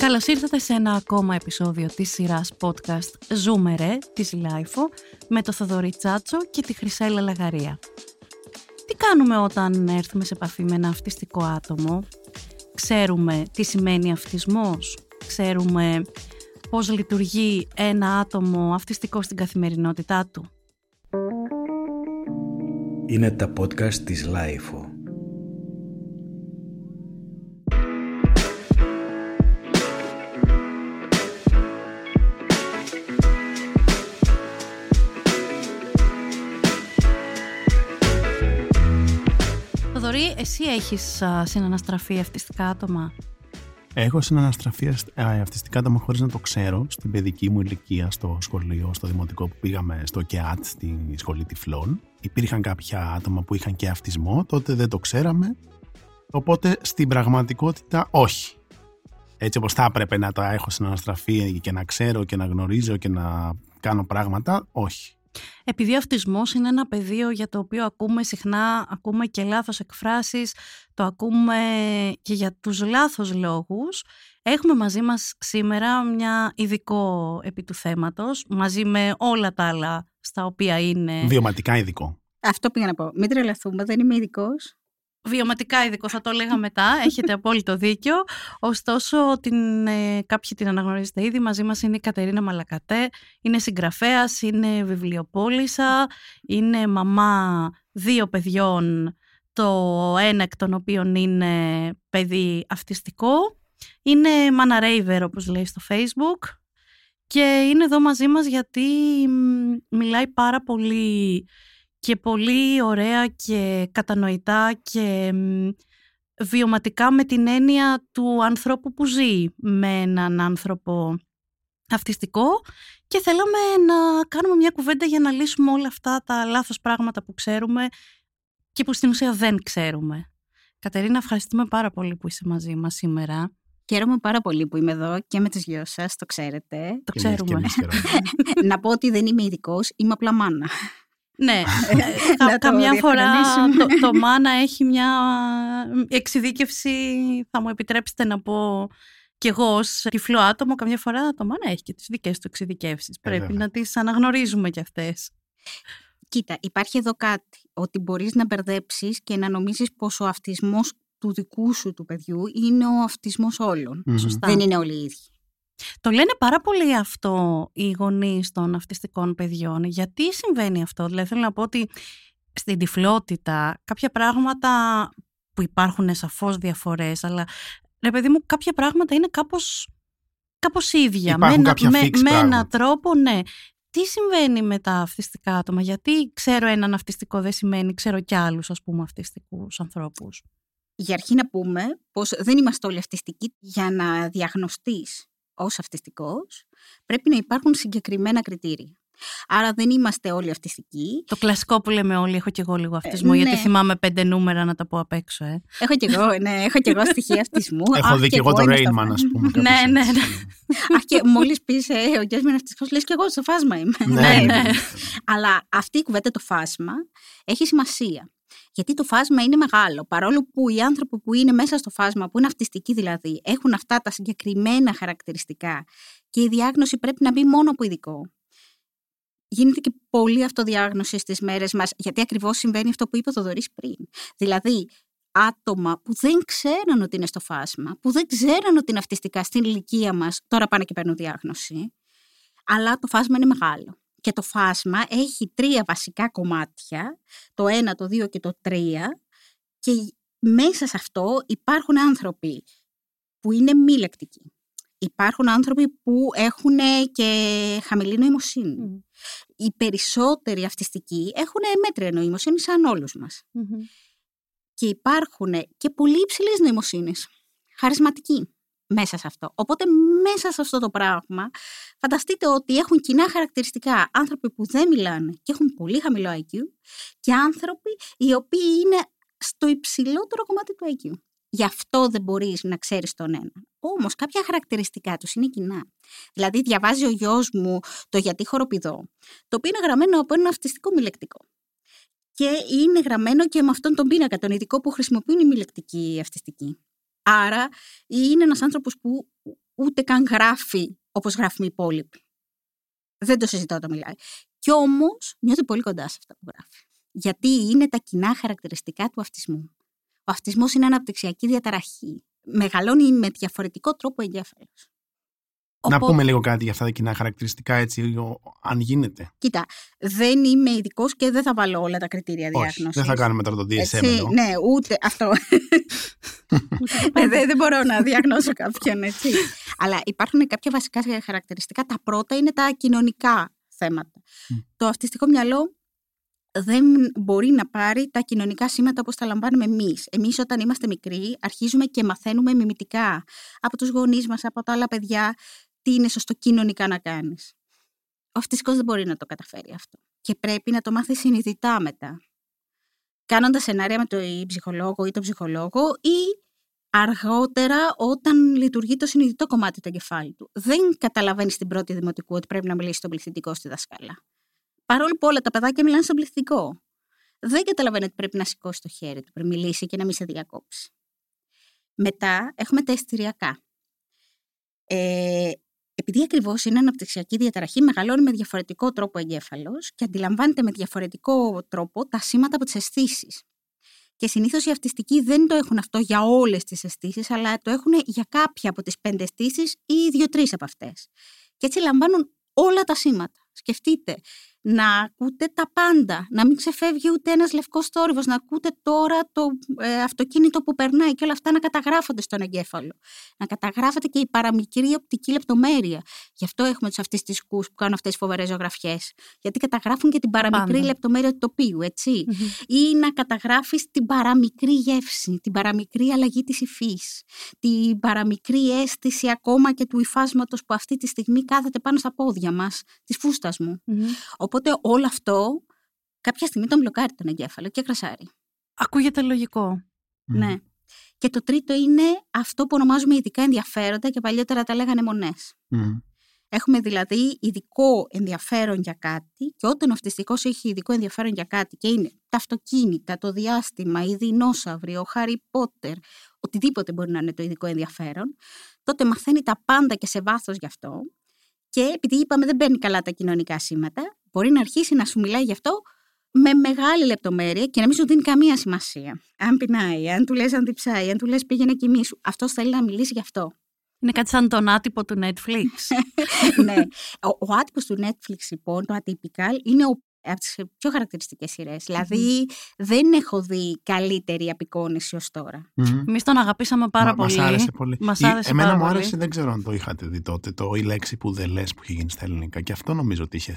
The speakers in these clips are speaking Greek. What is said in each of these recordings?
Καλώς ήρθατε σε ένα ακόμα επεισόδιο της σειράς podcast «Ζούμε ρε» της LiFO με το Θοδωρή Τσάτσο και τη Χρυσέλλα Λαγαρία. Τι κάνουμε όταν έρθουμε σε επαφή με ένα αυτιστικό άτομο; Ξέρουμε τι σημαίνει αυτισμός; Ξέρουμε πώς λειτουργεί ένα άτομο αυτιστικό στην καθημερινότητά του; Είναι τα podcast της LiFO. Εσύ έχεις α, συναναστραφεί αυτιστικά άτομα; Έχω συναναστραφεί ασ- α, αυτιστικά άτομα χωρίς να το ξέρω στην παιδική μου ηλικία στο σχολείο, στο δημοτικό που πήγαμε στο ΚΕΑΤ, στη σχολή τυφλών. Υπήρχαν κάποια άτομα που είχαν και αυτισμό, τότε δεν το ξέραμε. Οπότε στην πραγματικότητα όχι. Έτσι όπως θα έπρεπε να τα έχω συναναστραφεί και να ξέρω και να γνωρίζω και να κάνω πράγματα, όχι. Επειδή ο αυτισμός είναι ένα πεδίο για το οποίο ακούμε συχνά, ακούμε και λάθος εκφράσεις, το ακούμε και για τους λάθος λόγους, έχουμε μαζί μας σήμερα μια ειδικό επί του θέματος, μαζί με όλα τα άλλα στα οποία είναι Βιωματικά ειδικό. Αυτό πήγα να πω. Μην τρελαθούμε, δεν είμαι ειδικός. Βιωματικά ειδικό, θα το έλεγα μετά, έχετε απόλυτο δίκιο. Ωστόσο, την, ε, κάποιοι την αναγνωρίζετε ήδη, μαζί μας είναι η Κατερίνα Μαλακατέ, είναι συγγραφέας, είναι βιβλιοπόλησα, είναι μαμά δύο παιδιών, το ένα εκ των οποίων είναι παιδί αυτιστικό. Είναι μάνα ρέιβερ, όπως λέει στο facebook. Και είναι εδώ μαζί μας γιατί μ, μιλάει πάρα πολύ και πολύ ωραία και κατανοητά και μ, βιωματικά με την έννοια του ανθρώπου που ζει με έναν άνθρωπο αυτιστικό και θέλαμε να κάνουμε μια κουβέντα για να λύσουμε όλα αυτά τα λάθος πράγματα που ξέρουμε και που στην ουσία δεν ξέρουμε. Κατερίνα, ευχαριστούμε πάρα πολύ που είσαι μαζί μας σήμερα. Χαίρομαι πάρα πολύ που είμαι εδώ και με τις δυο σας, το ξέρετε. Το Και εμείς- και ξέρουμε. εμείς χαιρόμαστε. να πω ότι δεν είμαι ειδικός, είμαι απλά μάνα. Ναι, Να κα- το καμιά φορά διευκρινίσουμε. το, το μάνα έχει μια εξειδίκευση, θα μου επιτρέψετε να πω κι εγώ ως τυφλό άτομο, καμιά φορά το μάνα έχει και τις δικές του εξειδικεύσεις. Ε, Πρέπει βέβαια. να τις αναγνωρίζουμε κι αυτές. Κοίτα, υπάρχει εδώ κάτι, ότι μπορείς να μπερδέψεις και να νομίζεις πως ο αυτισμός του δικού σου του παιδιού είναι ο αυτισμός όλων. Μμμ. Σωστά. Δεν είναι όλοι οι ίδιοι. Το λένε πάρα πολύ αυτό οι γονείς των αυτιστικών παιδιών. Γιατί συμβαίνει αυτό, δηλαδή θέλω να πω ότι στην τυφλότητα κάποια πράγματα που υπάρχουν σαφώς διαφορές, αλλά ρε παιδί μου κάποια πράγματα είναι κάπως, κάπως ίδια. Υπάρχουν με, ένα- κάποια με, fix με έναν πράγματα. τρόπο, ναι. Τι συμβαίνει με τα αυτιστικά άτομα, γιατί ξέρω έναν αυτιστικό δεν σημαίνει ξέρω κι άλλους ας πούμε αυτιστικούς ανθρώπους. Για αρχή να πούμε πως δεν είμαστε όλοι αυτιστικοί. Για να διαγνωστείς ως αυτιστικός πρέπει να υπάρχουν συγκεκριμένα κριτήρια. Άρα δεν είμαστε όλοι αυτιστικοί. Το κλασικό που λέμε όλοι, έχω κι εγώ λίγο αυτισμό, ναι. γιατί θυμάμαι πέντε νούμερα να τα πω απ' έξω, ε. Έχω κι εγώ, ναι, έχω κι εγώ στοιχεία αυτισμού. Έχω Αχ, δει και εγώ το είμαι στο Rainman, φάσμα. ας πούμε. κάπως Ναι, ναι, έτσι. ναι. Αχ, και μόλις πεις ε, ο Γιάννη αυτιστικός, λες και εγώ στο φάσμα είμαι. Ναι, ναι. Αλλά αυτή η κουβέντα το φάσμα έχει σημασία. Γιατί το φάσμα είναι μεγάλο. Παρόλο που οι άνθρωποι που είναι μέσα στο φάσμα, που είναι αυτιστικοί δηλαδή, έχουν αυτά τα συγκεκριμένα χαρακτηριστικά και η διάγνωση πρέπει να μπει μόνο από ειδικό. Γίνεται και πολύ αυτοδιάγνωση στις μέρες μας, γιατί ακριβώς συμβαίνει αυτό που είπε ο Θοδωρής πριν. Δηλαδή, άτομα που δεν ξέραν ότι είναι στο φάσμα, που δεν ξέραν ότι είναι αυτιστικά στην ηλικία μας, τώρα πάνε και παίρνουν διάγνωση. Αλλά το φάσμα είναι μεγάλο. Και το φάσμα έχει τρία βασικά κομμάτια, το ένα, το δύο και το τρία, και μέσα σε αυτό υπάρχουν άνθρωποι που είναι μη λεκτικοί. Υπάρχουν άνθρωποι που έχουν και χαμηλή νοημοσύνη. Μμμ. Οι περισσότεροι αυτιστικοί έχουν μέτρια νοημοσύνη σαν όλους μας. Μμμ. Και υπάρχουν και πολύ υψηλής νοημοσύνης. Χαρισματικοί μέσα σε αυτό. Οπότε μέσα σε αυτό το πράγμα φανταστείτε ότι έχουν κοινά χαρακτηριστικά άνθρωποι που δεν μιλάνε και έχουν πολύ χαμηλό IQ και άνθρωποι οι οποίοι είναι στο υψηλότερο κομμάτι του IQ. Γι' αυτό δεν μπορείς να ξέρεις τον ένα. Όμως κάποια χαρακτηριστικά τους είναι κοινά. Δηλαδή, διαβάζει ο γιος μου το Γιατί χοροπηδώ, το οποίο είναι γραμμένο από ένα αυτιστικό μη λεκτικό. Και είναι γραμμένο και με αυτόν τον πίνακα, τον ειδικό που χρησιμοποιούν οι μη λεκτικοί αυτιστικοί. Άρα, είναι ένας άνθρωπος που ούτε καν γράφει όπως γράφουμε οι υπόλοιποι. Δεν το συζητάω όταν μιλάει. Κι όμως νιώθει πολύ κοντά σε αυτά που γράφει. Γιατί είναι τα κοινά χαρακτηριστικά του αυτισμού. Ο αυτισμός είναι αναπτυξιακή διαταραχή. Μεγαλώνει με διαφορετικό τρόπο εγκέφαλος. Να πούμε λίγο κάτι για αυτά τα κοινά χαρακτηριστικά, έτσι, αν γίνεται. Κοίτα, δεν είμαι ειδικός και δεν θα βάλω όλα τα κριτήρια διάγνωσης. Δεν θα κάνουμε τώρα το DSM. Έτσι, ναι, ούτε αυτό. ε, δεν, δεν μπορώ να διαγνώσω κάποιον, έτσι. Αλλά υπάρχουν κάποια βασικά χαρακτηριστικά. Τα πρώτα είναι τα κοινωνικά θέματα. Το αυτιστικό μυαλό δεν μπορεί να πάρει τα κοινωνικά σήματα όπως τα λαμβάνουμε εμείς. Εμείς όταν είμαστε μικροί αρχίζουμε και μαθαίνουμε μιμητικά από τους γονείς μας, από τα άλλα παιδιά, τι είναι σωστό κοινωνικά να κάνεις. Ο αυτιστικός δεν μπορεί να το καταφέρει αυτό. Και πρέπει να το μάθει συνειδητά μετά. Κάνοντας σενάρια με τον ψυχολόγο ή τον ψυχολόγο ή αργότερα όταν λειτουργεί το συνειδητό κομμάτι του εγκεφάλου του. Δεν καταλαβαίνεις στην πρώτη δημοτικού ότι πρέπει να μιλήσει στον πληθυντικό στη δασκάλα. Παρόλο που όλα τα παιδάκια μιλάνε στον πληθυντικό. Δεν καταλαβαίνει ότι πρέπει να σηκώσει το χέρι του, πρέπει να μιλήσει και να μην σε διακόψει. Μετά έχουμε τα αισθηριακά. Ε, επειδή ακριβώς είναι αναπτυξιακή διαταραχή, μεγαλώνει με διαφορετικό τρόπο ο εγκέφαλος και αντιλαμβάνεται με διαφορετικό τρόπο τα σήματα από τις αισθήσεις. Και συνήθως οι αυτιστικοί δεν το έχουν αυτό για όλες τις αισθήσεις, αλλά το έχουν για κάποια από τις πέντε αισθήσεις ή δύο-τρεις από αυτές. Και έτσι λαμβάνουν όλα τα σήματα. Σκεφτείτε, να ακούτε τα πάντα, να μην ξεφεύγει ούτε ένας λευκός θόρυβος, να ακούτε τώρα το ε, αυτοκίνητο που περνάει και όλα αυτά να καταγράφονται στον εγκέφαλο. Να καταγράφεται και η παραμικρή οπτική λεπτομέρεια. Γι' αυτό έχουμε τους αυτιστικούς που κάνουν αυτές τις φοβερές ζωγραφιές. Γιατί καταγράφουν και την παραμικρή πάντα. λεπτομέρεια του τοπίου, Ή να καταγράφεις την παραμικρή γεύση, την παραμικρή αλλαγή της υφής, την παραμικρή αίσθηση ακόμα και του υφάσματος που αυτή τη στιγμή κάθεται πάνω στα πόδια μας, της φούστας μου. Οπότε όλο αυτό κάποια στιγμή τον μπλοκάρει τον εγκέφαλο και κρασάρει. Ακούγεται λογικό. Ναι. Και το τρίτο είναι αυτό που ονομάζουμε ειδικά ενδιαφέροντα και παλιότερα τα λέγανε μονές. Έχουμε δηλαδή ειδικό ενδιαφέρον για κάτι και όταν ο αυτιστικός έχει ειδικό ενδιαφέρον για κάτι και είναι τα αυτοκίνητα, το διάστημα, οι δεινόσαυροι, ο Χάρι Πότερ, οτιδήποτε μπορεί να είναι το ειδικό ενδιαφέρον, τότε μαθαίνει τα πάντα και σε βάθος γι' αυτό και επειδή είπαμε δεν παίρνει καλά τα κοινωνικά σήματα, μπορεί να αρχίσει να σου μιλάει γι' αυτό με μεγάλη λεπτομέρεια και να μην σου δίνει καμία σημασία. Αν πεινάει, αν του λες αν διψάει, αν του λες πήγαινε κοιμήσου, αυτός θέλει να μιλήσει γι' αυτό. Είναι κάτι σαν τον άτυπο του Netflix. ναι. Ο, ο άτυπος του Netflix, λοιπόν, το Atypical, είναι ο από τις πιο χαρακτηριστικές σειρές. Δηλαδή, δεν έχω δει καλύτερη απεικόνηση ως τώρα. Mm-hmm. Εμείς τον αγαπήσαμε πάρα πολύ. Μας άρεσε πολύ. Μας άρεσε εμένα μου άρεσε, δεν ξέρω αν το είχατε δει τότε, το η λέξη που δεν λες που είχε γίνει στα ελληνικά. Και αυτό νομίζω ότι είχε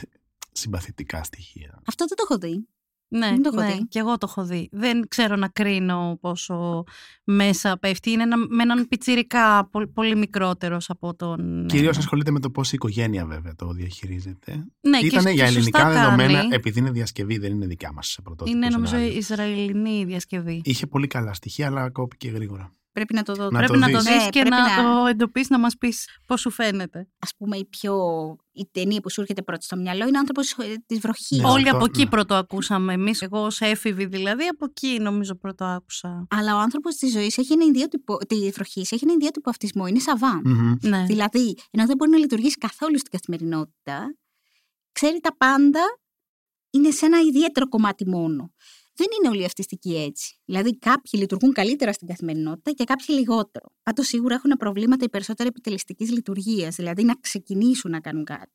συμπαθητικά στοιχεία. Αυτό δεν το έχω δει. Ναι, το έχω ναι, και εγώ το έχω δει. Δεν ξέρω να κρίνω πόσο μέσα πέφτει. Είναι ένα, με έναν πιτσιρικά πολύ, πολύ μικρότερος από τον. Κυρίως ασχολείται με το πώς η οικογένεια βέβαια το διαχειρίζεται. Ναι, Ήταν και για ελληνικά σωστά δεδομένα, κάνει. επειδή είναι διασκευή, δεν είναι δικιά μας σε πρωτότυπο. Είναι νομίζω σενάριο. Ισραηλινή διασκευή. Είχε πολύ καλά στοιχεία, αλλά κόπηκε γρήγορα. Πρέπει να το δω. Να πρέπει το να το δεις. δεις Ναι, και πρέπει να, να- το εντοπίσεις να μας πεις πώς σου φαίνεται. Ας πούμε, η πιο. η ταινία που σου έρχεται πρώτη στο μυαλό είναι ο άνθρωπος της βροχής. Ναι. Όλοι αυτό, από εκεί ναι. πρώτο ακούσαμε εμείς. Εγώ ως έφηβη δηλαδή, από εκεί νομίζω πρώτο άκουσα. Αλλά ο άνθρωπος της ζωής έχει ένα ιδιότυπο. τη βροχής έχει ένα ιδιότυπο αυτισμό. Είναι σαβάν. Μμμ. Ναι. Δηλαδή, ενώ δεν μπορεί να λειτουργήσει καθόλου στην καθημερινότητα, ξέρει τα πάντα, είναι σε ένα ιδιαίτερο κομμάτι μόνο. Δεν είναι όλοι αυτιστικοί έτσι. Δηλαδή, κάποιοι λειτουργούν καλύτερα στην καθημερινότητα και κάποιοι λιγότερο. Πάντως, σίγουρα έχουν προβλήματα οι περισσότεροι επιτελεστική λειτουργία, δηλαδή να ξεκινήσουν να κάνουν κάτι.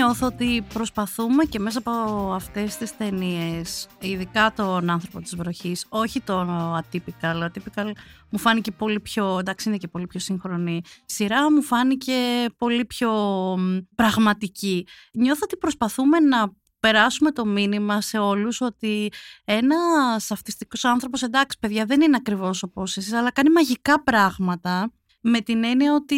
Νιώθω ότι προσπαθούμε και μέσα από αυτές τις ταινίες, ειδικά τον άνθρωπο της βροχής, όχι το atypical, ο atypical μου φάνηκε πολύ πιο, εντάξει είναι και πολύ πιο σύγχρονη, η σειρά μου φάνηκε πολύ πιο μ, πραγματική. Νιώθω ότι προσπαθούμε να περάσουμε το μήνυμα σε όλους ότι ένας αυτιστικός άνθρωπος, εντάξει παιδιά δεν είναι ακριβώς όπως εσείς, αλλά κάνει μαγικά πράγματα με την έννοια ότι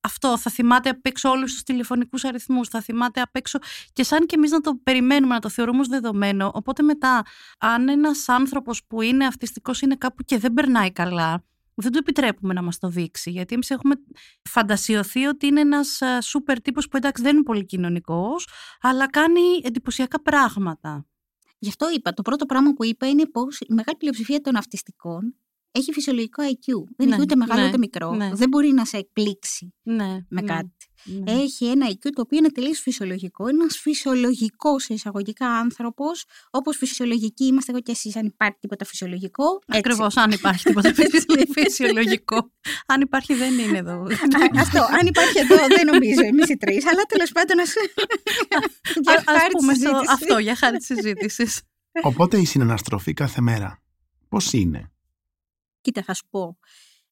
αυτό θα θυμάται απ' έξω όλους τους τηλεφωνικούς αριθμούς, θα θυμάται απ' έξω και σαν και εμείς να το περιμένουμε, να το θεωρούμε ως δεδομένο. Οπότε μετά, αν ένας άνθρωπος που είναι αυτιστικός είναι κάπου και δεν περνάει καλά, δεν το επιτρέπουμε να μας το δείξει, γιατί εμείς έχουμε φαντασιωθεί ότι είναι ένας σούπερ τύπος που εντάξει δεν είναι πολύ κοινωνικός, αλλά κάνει εντυπωσιακά πράγματα. Γι' αυτό είπα, το πρώτο πράγμα που είπα είναι πως η μεγάλη πλειοψηφία των αυτιστικών έχει φυσιολογικό IQ. Δεν ναι, είναι ούτε μεγάλο ναι, ούτε μικρό. Ναι. Δεν μπορεί να σε εκπλήξει ναι, με κάτι. Έχει ένα IQ το οποίο είναι τελείως φυσιολογικό. Είναι ένας φυσιολογικός σε εισαγωγικά άνθρωπος, όπως φυσιολογικοί είμαστε εγώ και εσείς. Αν υπάρχει τίποτα φυσιολογικό. Ακριβώς, αν υπάρχει τίποτα φυσιολογικό. αν υπάρχει, δεν είναι εδώ. Αυτό. Αν υπάρχει εδώ, δεν νομίζω εμείς οι τρεις. Αλλά τέλος πάντων, α πούμε αυτό για χάρη της συζήτησης. Οπότε η συναναστροφή κάθε μέρα, πώς είναι; Κοίτα, θα σου πω.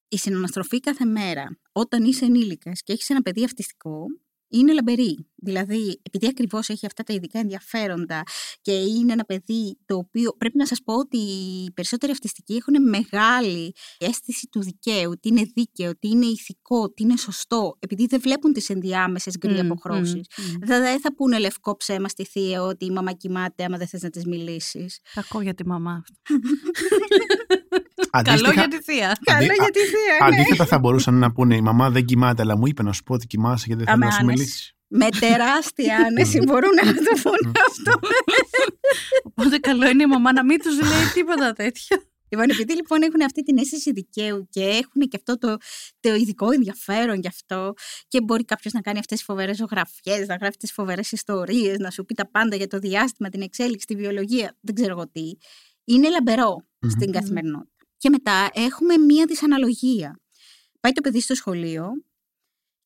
Η συναναστροφή κάθε μέρα, όταν είσαι ενήλικας και έχεις ένα παιδί αυτιστικό, είναι λαμπερή. Δηλαδή, επειδή ακριβώς έχει αυτά τα ειδικά ενδιαφέροντα και είναι ένα παιδί το οποίο πρέπει να σας πω ότι οι περισσότεροι αυτιστικοί έχουν μεγάλη αίσθηση του δικαίου, ότι είναι δίκαιο, ότι είναι ηθικό, ότι είναι σωστό, επειδή δεν βλέπουν τις ενδιάμεσες γκρι mm, αποχρώσεις. Mm, Δεν θα πούνε λευκό ψέμα στη θεία ότι η μαμά κοιμάται άμα δεν θες να της μιλήσεις. Κακό για τη μαμά. Αντίστοιχα, Καλό για τη θεία. Καλό για τη θεία. Ναι. Αντίθετα, θα μπορούσαν να πούνε η μαμά δεν κοιμάται, αλλά μου είπε να σου πω ότι κοιμάσαι και δεν θέλω να σου μιλήσεις. Με τεράστια άνεση μπορούν να το πούνε αυτό. Οπότε καλό είναι η μαμά να μην τους λέει τίποτα τέτοιο. Λοιπόν, επειδή λοιπόν έχουν αυτή την αίσθηση δικαίου και έχουν και αυτό το, το ειδικό ενδιαφέρον γι' αυτό και μπορεί κάποιος να κάνει αυτές τις φοβερές ζωγραφιές, να γράφει τις φοβερές ιστορίες, να σου πει τα πάντα για το διάστημα, την εξέλιξη, τη βιολογία, δεν ξέρω εγώ τι. Είναι στην καθημερινότητα. Και μετά έχουμε μία δυσαναλογία. Πάει το παιδί στο σχολείο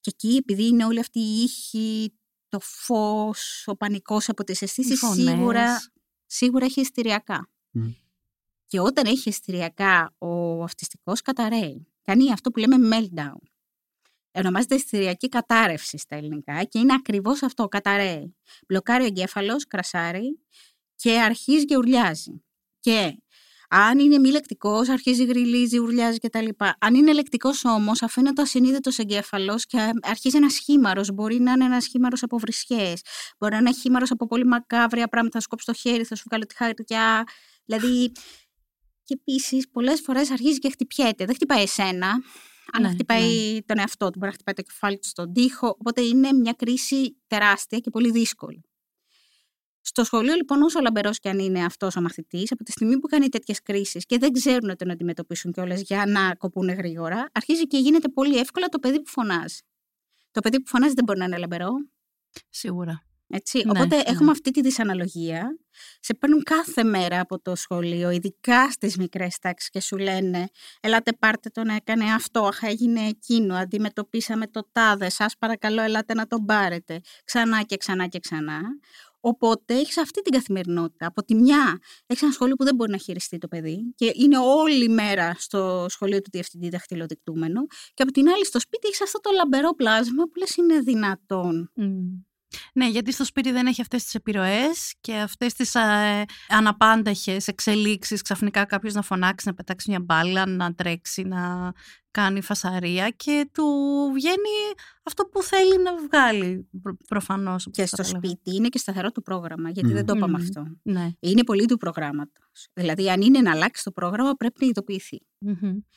και εκεί επειδή είναι όλη αυτή η ήχη, το φως, ο πανικός από τις αισθήσεις, σίγουρα, σίγουρα έχει αισθηριακά. Και όταν έχει αισθηριακά, ο αυτιστικός καταραίει. Κάνει αυτό που λέμε meltdown. Ονομάζεται αισθηριακή κατάρρευση στα ελληνικά και είναι ακριβώς αυτό, καταραίει. Μπλοκάρει ο εγκέφαλος, κρασάρει και αρχίζει και ουρλιάζει. Και αν είναι μη λεκτικός, αρχίζει, γριλίζει, ουρλιάζει κτλ. Αν είναι λεκτικός όμως, αφήνεται ασυνείδητος εγκέφαλος και αρχίζει ένας σχήμαρο. Μπορεί να είναι ένας σχήμαρο από βρισχές. Μπορεί να είναι ένα σχήμαρο από πολύ μακάβρια πράγματα. Θα σου κόψει το χέρι, θα σου βγάλει τη χάρτια. Δηλαδή. Και επίσης, πολλές φορές αρχίζει και χτυπιέται. Δεν χτυπάει εσένα, αλλά ναι, χτυπάει ναι. τον εαυτό του. Μπορεί να χτυπάει το κεφάλι του στον τοίχο. Οπότε είναι μια κρίση τεράστια και πολύ δύσκολη. Στο σχολείο, λοιπόν, όσο λαμπερός και αν είναι αυτός ο μαθητής, από τη στιγμή που κάνει τέτοιες κρίσεις και δεν ξέρουν να τον αντιμετωπίσουν κιόλας για να κοπούν γρήγορα, αρχίζει και γίνεται πολύ εύκολα το παιδί που φωνάζει. Το παιδί που φωνάζει δεν μπορεί να είναι λαμπερό. Σίγουρα. Έτσι. Ναι, Οπότε ναι. έχουμε αυτή τη δυσαναλογία. Σε παίρνουν κάθε μέρα από το σχολείο, ειδικά στις μικρές τάξεις, και σου λένε: Ελάτε, πάρτε τον, έκανε αυτό, αχ, έγινε εκείνο. Αντιμετωπίσαμε το τάδε. Σας παρακαλώ, ελάτε να τον πάρετε. Ξανά και ξανά και ξανά. Οπότε έχεις αυτή την καθημερινότητα. Από τη μια, έχεις ένα σχολείο που δεν μπορεί να χειριστεί το παιδί και είναι όλη μέρα στο σχολείο του διευθυντή δαχτυλοδεικτούμενο. Και από την άλλη, στο σπίτι έχεις αυτό το λαμπερό πλάσμα που λες είναι δυνατόν. Ναι, γιατί στο σπίτι δεν έχει αυτές τις επιρροές και αυτές τις ε, αναπάνταχες εξελίξεις, ξαφνικά κάποιος να φωνάξει, να πετάξει μια μπάλα, να τρέξει, να κάνει φασαρία και του βγαίνει αυτό που θέλει να βγάλει προ, προφανώς. Και στο σπίτι είναι και σταθερό το πρόγραμμα, γιατί δεν το είπαμε αυτό. Ναι. Είναι πολύ του προγράμματος. Δηλαδή αν είναι να αλλάξει το πρόγραμμα πρέπει να ειδοποιηθεί.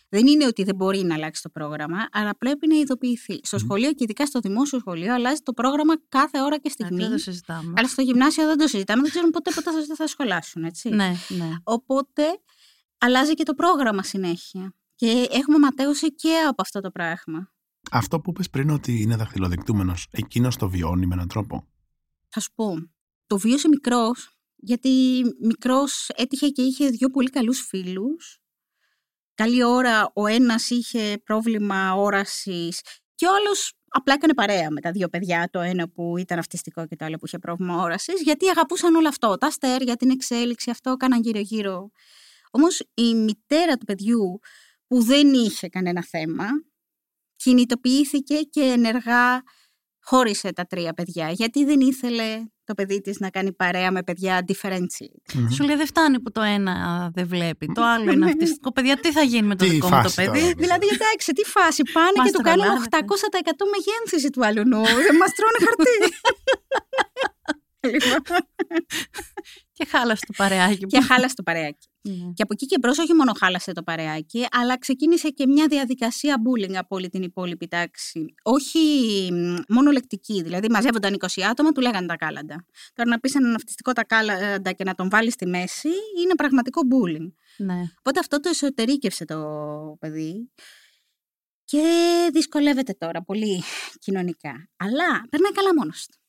Δεν είναι ότι δεν μπορεί να αλλάξει το πρόγραμμα, αλλά πρέπει να ειδοποιηθεί. Στο σχολείο και ειδικά στο δημόσιο σχολείο αλλάζει το πρόγραμμα κάθε ώρα και στιγμή. Δεν το συζητάμε. Αλλά στο γυμνάσιο δεν το συζητάμε, δεν ξέρουν ποτέ ποτέ θα σχολάσουν, έτσι. Ναι, ναι. Οπότε αλλάζει και το πρόγραμμα συνέχεια. Και έχουμε ματέωση και από αυτό το πράγμα. Αυτό που είπες πριν ότι είναι δαχτυλοδεικτούμενος, εκείνος το βιώνει με έναν τρόπο. Θα σου πω, το βίωσε μικρός, γιατί μικρός έτυχε και είχε δύο πολύ καλούς φίλους. Καλή ώρα ο ένας είχε πρόβλημα όρασης και ο άλλος απλά έκανε παρέα με τα δύο παιδιά, το ένα που ήταν αυτιστικό και το άλλο που είχε πρόβλημα όρασης, γιατί αγαπούσαν όλο αυτό, τα αστέρια, την εξέλιξη, αυτό έκαναν γύρω-γύρω. Όμως η μητέρα του παιδιού που δεν είχε κανένα θέμα, κινητοποιήθηκε και ενεργά χώρισε τα τρία παιδιά, γιατί δεν ήθελε το παιδί της να κάνει παρέα με παιδιά differentiate. Σου λέει δεν φτάνει που το ένα δεν βλέπει, το άλλο είναι αυτιστικό. Παιδιά, τι θα γίνει με το Τι δικό μου το φάση παιδί; τώρα. Δηλαδή, εντάξει, τι φάση πάνε Μας και του κάνουν τρελάνετε. 800% μεγένθηση του αλουνού. Δεν μας τρώνε χαρτί. Λοιπόν, Και χάλασε το παρεάκι. και χάλασε το παρεάκι. Ναι. Και από εκεί και μπρος όχι μόνο χάλασε το παρεάκι, αλλά ξεκίνησε και μια διαδικασία bullying από όλη την υπόλοιπη τάξη. Όχι μ, μόνο λεκτική, δηλαδή μαζεύονταν 20 άτομα, του λέγανε τα κάλαντα. Τώρα να πεις έναν αυτιστικό τα κάλαντα και να τον βάλεις στη μέση είναι πραγματικό bullying. Ναι. Οπότε αυτό το εσωτερήκευσε το παιδί και δυσκολεύεται τώρα πολύ κοινωνικά. Αλλά περνάει καλά μόνος του.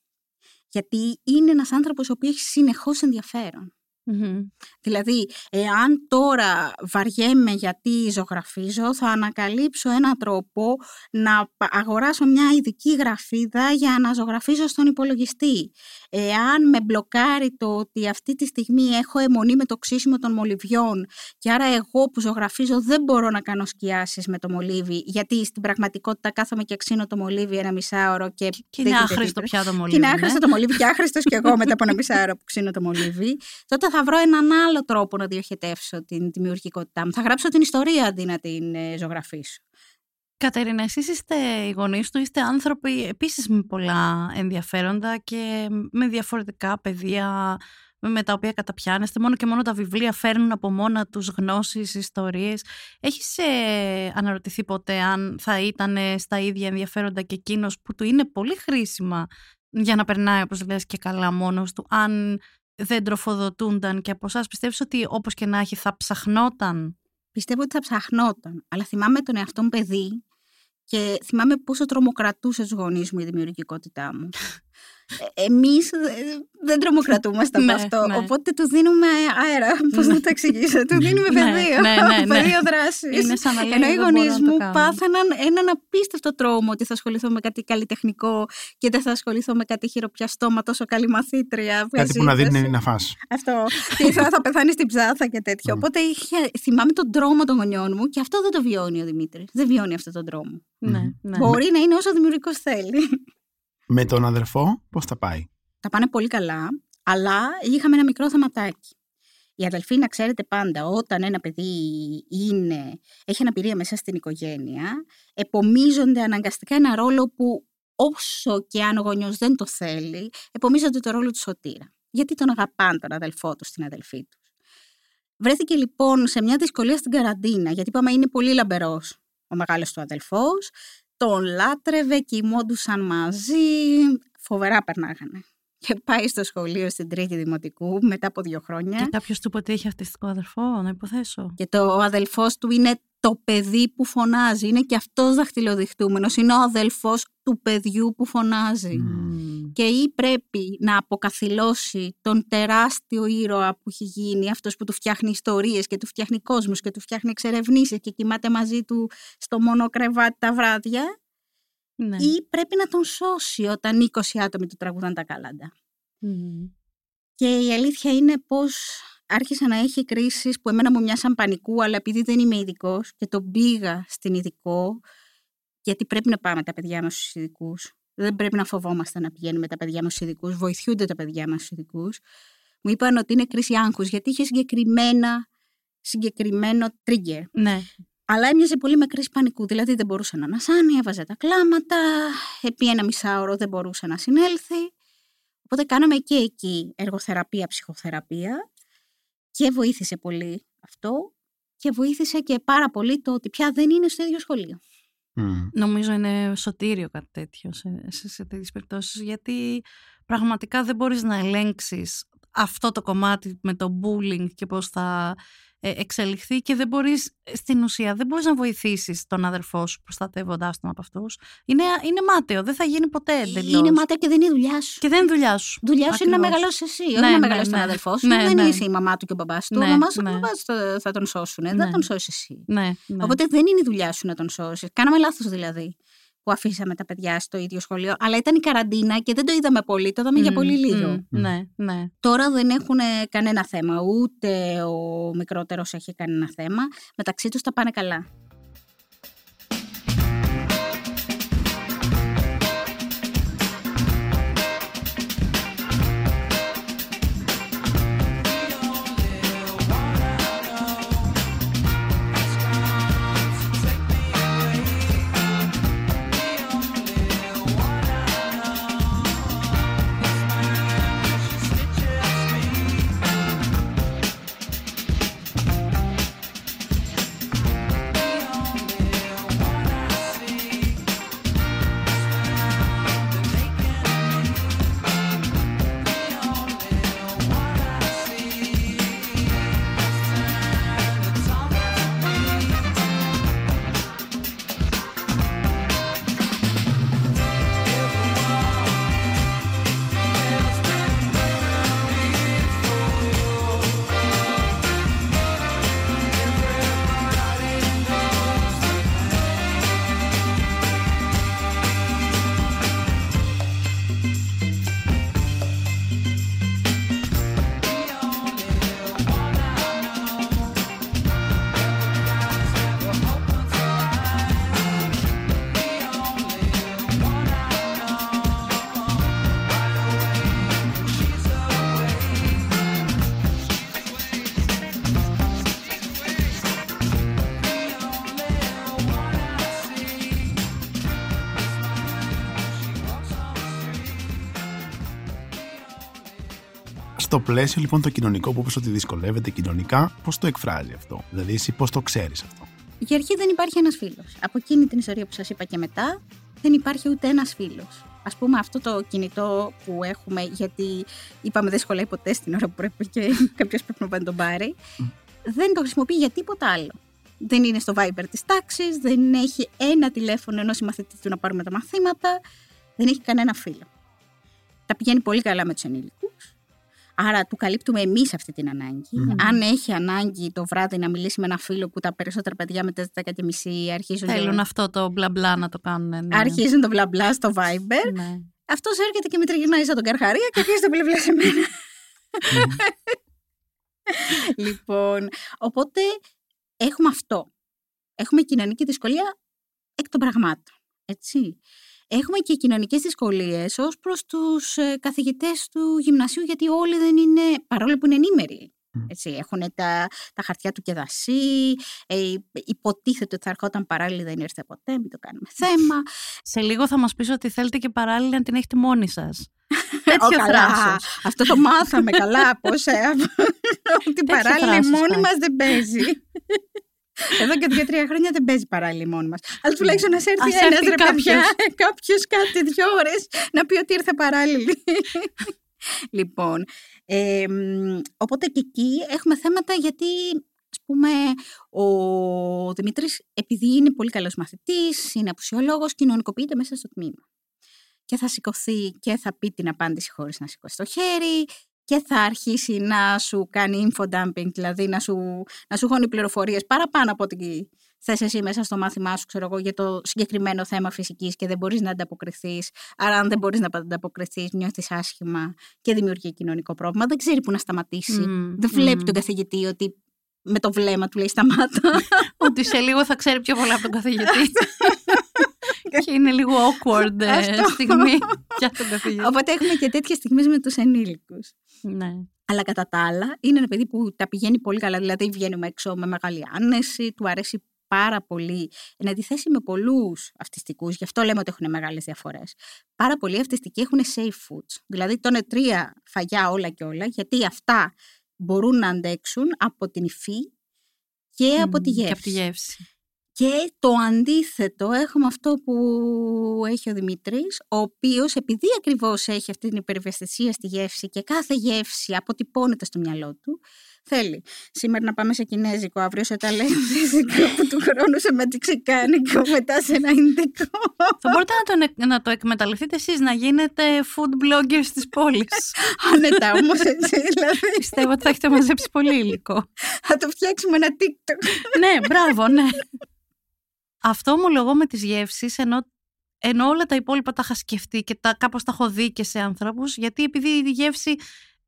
Γιατί είναι ένας άνθρωπος ο οποίος έχει συνεχώς ενδιαφέρον. Μμμ. Δηλαδή, εάν τώρα βαριέμαι γιατί ζωγραφίζω, θα ανακαλύψω έναν τρόπο να πα- αγοράσω μια ειδική γραφίδα για να ζωγραφίζω στον υπολογιστή. Εάν με μπλοκάρει το ότι αυτή τη στιγμή έχω αιμονή με το ξύσιμο των μολυβιών και άρα εγώ που ζωγραφίζω δεν μπορώ να κάνω σκιάσεις με το μολύβι, γιατί στην πραγματικότητα κάθομαι και ξύνω το μολύβι ένα μισάωρο και, Και δεν είναι γίνεται άχρηστο τίποτα. πια το μολύβι. Και είναι ναι. άχρηστο το μολύβι και άχρηστος και εγώ μετά από ένα μισάωρο που ξύνω το μολύβι. Τότε θα βρω έναν άλλο τρόπο να διοχετεύσω την δημιουργικότητά μου. Θα γράψω την ιστορία αντί να την ε, ζωγραφίσω. Κατερίνα, εσείς είστε οι γονείς του, είστε άνθρωποι επίσης με πολλά ενδιαφέροντα και με διαφορετικά παιδεία με τα οποία καταπιάνεστε. Μόνο και μόνο τα βιβλία φέρνουν από μόνα τους γνώσεις, ιστορίες. Έχεις ε, αναρωτηθεί ποτέ αν θα ήταν στα ίδια ενδιαφέροντα και εκείνος που του είναι πολύ χρήσιμα για να περνάει, όπως λες, και καλά μόνος του, αν δεν τροφοδοτούνταν και από εσάς πιστεύεις ότι όπως και να έχει θα ψαχνόταν; Πιστεύω ότι θα ψαχνόταν. Αλλά θυμάμαι τον εαυτό μου παιδί και θυμάμαι πόσο τρομοκρατούσες του γονείς μου η δημιουργικότητά μου. Ε, Εμείς δεν τρομοκρατούμαστε από Ναι, αυτό. ναι. Οπότε τους δίνουμε αέρα. Πώς να το εξηγήσω; Τους δίνουμε Ναι, πεδίο. ναι, ναι, ναι. Πεδίο δράσης. Είναι σαν να λέει, Ενώ οι «Δεν γονείς μπορώ να το μου κάνω». πάθαιναν έναν απίστευτο τρόμο ότι θα ασχοληθώ με κάτι καλλιτεχνικό και δεν θα ασχοληθώ με κάτι χειροπιαστό, μα τόσο καλή μαθήτρια. Κάτι που να βγάζει δίνει να φας. αυτό. Και θα, θα πεθάνεις στην ψάθα και τέτοιο. Μμ. Οπότε είχε, θυμάμαι τον τρόμο των γονιών μου και αυτό δεν το βιώνει ο Δημήτρης. Δεν βιώνει αυτόν τον τρόμο. Ναι, ναι. Μπορεί να είναι όσο δημιουργικός θέλει. Με τον αδερφό πώς θα πάει; Τα πάνε πολύ καλά, αλλά είχαμε ένα μικρό θεματάκι. Οι αδελφοί, να ξέρετε πάντα, όταν ένα παιδί είναι, έχει αναπηρία μέσα στην οικογένεια, επομίζονται αναγκαστικά ένα ρόλο που όσο και αν ο γονιός δεν το θέλει, επομίζονται το ρόλο του σωτήρα. Γιατί τον αγαπάνε τον αδελφό τους στην αδελφή τους. Βρέθηκε λοιπόν σε μια δυσκολία στην καραντίνα, γιατί είπαμε είναι πολύ λαμπερός ο μεγάλος του αδελφός, τον λάτρευε, κοιμόντουσαν μαζί, φοβερά περνάγανε. Και πάει στο σχολείο στην τρίτη δημοτικού μετά από δύο χρόνια. Και κάποιος του είπε ότι έχει αυτιστικό αδερφό, να υποθέσω. Και το ο αδελφός του είναι το παιδί που φωνάζει. Είναι και αυτός δαχτυλοδειχτούμενος. Είναι ο αδελφός του παιδιού που φωνάζει. Μμμ. Και ή πρέπει να αποκαθιλώσει τον τεράστιο ήρωα που έχει γίνει, αυτός που του φτιάχνει ιστορίες και του φτιάχνει κόσμους και του φτιάχνει εξερευνήσεις και κοιμάται μαζί του στο μόνο κρεβάτι τα βράδια, Ναι. ή πρέπει να τον σώσει όταν 20 άτομοι του τραγουδάνε τα κάλαντα. Μμμ. Και η αλήθεια είναι πως άρχισα να έχει κρίσεις που εμένα μου μοιάσαν πανικού, αλλά επειδή δεν είμαι ειδικός και τον πήγα στην ειδικό, γιατί πρέπει να πάμε τα παιδιά μας στους ειδικούς. Δεν πρέπει να φοβόμαστε να πηγαίνουμε τα παιδιά μας στους ειδικούς. Βοηθούνται τα παιδιά μας στους ειδικούς. Μου είπαν ότι είναι κρίση άγχους, γιατί είχε συγκεκριμένα, συγκεκριμένο trigger. Ναι. Αλλά έμοιαζε πολύ με κρίση πανικού. Δηλαδή δεν μπορούσε να ανασάνει, έβαζε τα κλάματα, επί ένα μισάωρο δεν μπορούσε να συνέλθει. Οπότε κάναμε και εκεί εργοθεραπεία, ψυχοθεραπεία και βοήθησε πολύ αυτό και βοήθησε και πάρα πολύ το ότι πια δεν είναι στο ίδιο σχολείο. Μμ. Νομίζω είναι σωτήριο κάτι τέτοιο σε, σε, σε τέτοιες περιπτώσεις γιατί πραγματικά δεν μπορείς να ελέγξεις αυτό το κομμάτι με το bullying και πώς θα ε, εξελιχθεί και δεν μπορείς στην ουσία δεν μπορείς να βοηθήσεις τον αδερφό σου προστατεύοντάς τον από αυτούς. Είναι, είναι μάταιο, δεν θα γίνει ποτέ εντελώς. Είναι μάταια και δεν είναι η δουλειά σου. Και δεν είναι δουλειά σου. Δουλειά σου είναι να Ακριβώς. μεγαλώσεις εσύ, όχι Ναι, να ναι, μεγαλώσεις τον ναι. αδελφό σου. Ναι, δεν ναι. είσαι η μαμά του και ο μπαμπάς του. Ναι, ο μαμά σου και ο ναι. μπαμπάς θα, θα τον σώσουν. Δεν Ναι. θα τον σώσεις εσύ. Ναι, ναι. Οπότε δεν είναι η δουλειά σου να τον σώσεις. Κάναμε λάθος δηλαδή που αφήσαμε τα παιδιά στο ίδιο σχολείο. Αλλά ήταν η καραντίνα και δεν το είδαμε πολύ. Το είδαμε για Μμ, πολύ λίγο. μμ, Ναι, ναι. Τώρα δεν έχουν κανένα θέμα. Ούτε ο μικρότερος έχει κανένα θέμα. Μεταξύ τους τα πάνε καλά. Στο πλαίσιο λοιπόν το κοινωνικό που είπες ότι δυσκολεύεται κοινωνικά, πώς το εκφράζει αυτό; Δηλαδή εσύ πώς το ξέρεις αυτό; Για αρχή δεν υπάρχει ένας φίλος. Από εκείνη την ιστορία που σας είπα και μετά, δεν υπάρχει ούτε ένας φίλος. Ας πούμε αυτό το κινητό που έχουμε, γιατί είπαμε δεν σχολάει ποτέ στην ώρα που πρέπει και κάποιος πρέπει να πάει να τον πάρει, δεν το χρησιμοποιεί για τίποτα άλλο. Δεν είναι στο Viber της τάξης, δεν έχει ένα τηλέφωνο ενός συμμαθητή του να πάρουμε τα μαθήματα, δεν έχει κανένα φίλο. Τα πηγαίνει πολύ καλά με τους ενήλικους, Άρα του καλύπτουμε εμείς αυτή την ανάγκη. Αν έχει ανάγκη το βράδυ να μιλήσει με ένα φίλο που τα περισσότερα παιδιά με τα 10 και μισή αρχίζουν. Θέλουν το... αυτό το μπλα μπλα να το κάνουν. Ναι. Αρχίζουν το μπλα μπλα στο Viber. Ναι. Αυτός έρχεται και με τριγυρνάει σαν τον Καρχαρία και αρχίζει το μπλα μπλα σε μένα. λοιπόν, οπότε έχουμε αυτό. Έχουμε κοινωνική δυσκολία εκ των πραγμάτων. Έτσι. Έχουμε και κοινωνικές δυσκολίες ως προς τους ε, καθηγητές του γυμνασίου γιατί όλοι δεν είναι, παρόλο που είναι ενήμεροι. Έτσι, έχουν τα, τα χαρτιά του και δασί, ε, υποτίθεται ότι θα ερχόταν παράλληλα, δεν ήρθε ποτέ, μην το κάνουμε θέμα. Σε λίγο θα μας πεις ότι θέλετε και παράλληλα να την έχετε μόνοι σας. Τέτοιο θράσος. Αυτός το μάθαμε καλά, πώς, ε, ότι παράλληλα μόνοι μας δεν παίζει. Εδώ και δύο-τρία χρόνια δεν παίζει παράλληλη μόνη μας. Αλλά τουλάχιστον να σε έρθει ένας ρε παιδιά, κάποιος κάτι δύο ώρες να πει ότι ήρθε παράλληλη. λοιπόν, ε, οπότε και εκεί έχουμε θέματα γιατί ας πούμε ο Δημήτρης επειδή είναι πολύ καλός μαθητής, είναι απουσιολόγος, κοινωνικοποιείται μέσα στο τμήμα. Και θα σηκωθεί και θα πει την απάντηση χωρίς να σηκώσει το χέρι και θα αρχίσει να σου κάνει infodumping, δηλαδή να σου, να σου χώνει πληροφορίες παραπάνω από ό,τι θες εσύ μέσα στο μάθημά σου, ξέρω εγώ, για το συγκεκριμένο θέμα φυσικής και δεν μπορείς να ανταποκριθείς. Άρα αν δεν μπορείς να ανταποκριθείς, νιώθεις άσχημα και δημιουργεί κοινωνικό πρόβλημα. Δεν ξέρει που να σταματήσει. δεν βλέπει τον καθηγητή ότι με το βλέμμα του λέει σταμάτα. Ότι σε λίγο θα ξέρει πιο πολλά από τον καθηγητή. και είναι λίγο awkward ε, στιγμή για τον καθηγητή. Οπότε έχουμε και τέτοιες στιγμές με τους ενήλικους. Ναι. Αλλά κατά τα άλλα είναι ένα παιδί που τα πηγαίνει πολύ καλά. Δηλαδή βγαίνουμε έξω με μεγάλη άνεση, του αρέσει πάρα πολύ. Εν αντιθέσει με πολλούς αυτιστικούς, γι' αυτό λέμε ότι έχουν μεγάλες διαφορές. Πάρα πολλοί αυτιστικοί έχουν safe foods. Δηλαδή τρώνε τρία φαγιά όλα και όλα, γιατί αυτά μπορούν να αντέξουν από την υφή και από τη γεύση. Και από τη γεύση. Και το αντίθετο έχουμε αυτό που έχει ο Δημήτρης, ο οποίος επειδή ακριβώς έχει αυτή την υπερευαισθησία στη γεύση και κάθε γεύση αποτυπώνεται στο μυαλό του, θέλει σήμερα να πάμε σε κινέζικο, αύριο σε ταλέντζικο, που του χρόνου σε μετσικάνικο, μετά σε ένα ινδικό. Θα μπορείτε να το, να το εκμεταλλευτείτε εσείς, να γίνετε food bloggers της πόλης. Άνετα όμως έτσι, δηλαδή. Πιστεύω ότι θα έχετε μαζέψει πολύ υλικό. Θα το φτιάξουμε ένα TikTok. ναι, μπράβο, ναι. Αυτό ομολογώ με τις γεύσεις, ενώ, ενώ όλα τα υπόλοιπα τα είχα σκεφτεί και τα, κάπως τα έχω δει και σε άνθρωπους, γιατί επειδή η γεύση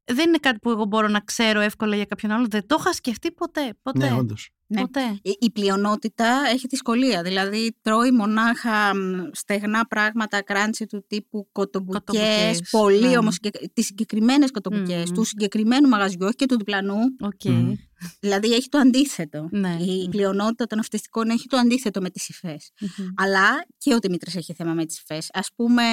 δεν είναι κάτι που εγώ μπορώ να ξέρω εύκολα για κάποιον άλλο, δεν το είχα σκεφτεί ποτέ. ποτέ. Ναι, όντως. Ναι. Ποτέ. Η πλειονότητα έχει δυσκολία. Δηλαδή τρώει μονάχα στεγνά πράγματα, crunchy του τύπου κοτομπουκές, Κοτομπουκές, πολύ ναι. όμως συγκεκ- τις συγκεκριμένες κοτομπουκές Μμμ. του συγκεκριμένου μαγαζιού, όχι και του διπλανού. Οκ. Μμμ. Δηλαδή έχει το αντίθετο. Ναι. Η πλειονότητα των αυτιστικών έχει το αντίθετο με τις υφές. Μμμ. Αλλά και ο Δημήτρης έχει θέμα με τις υφές. Ας πούμε,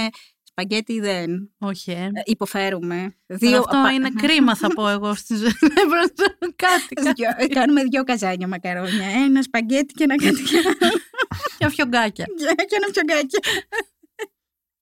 σπαγκέτι δεν. Όχι, ε. Ε, Υποφέρουμε. Αλλά αυτό απα- είναι κρίμα θα πω εγώ στη ζωή. Δεν μπορώ να πω κάτι. κάτι. Δυο- ε, Κάνουμε δύο καζάνια μακαρόνια. Ένα σπαγκέτι και ένα κάτι Και φιωγκάκια. και ένα πιογκάκι.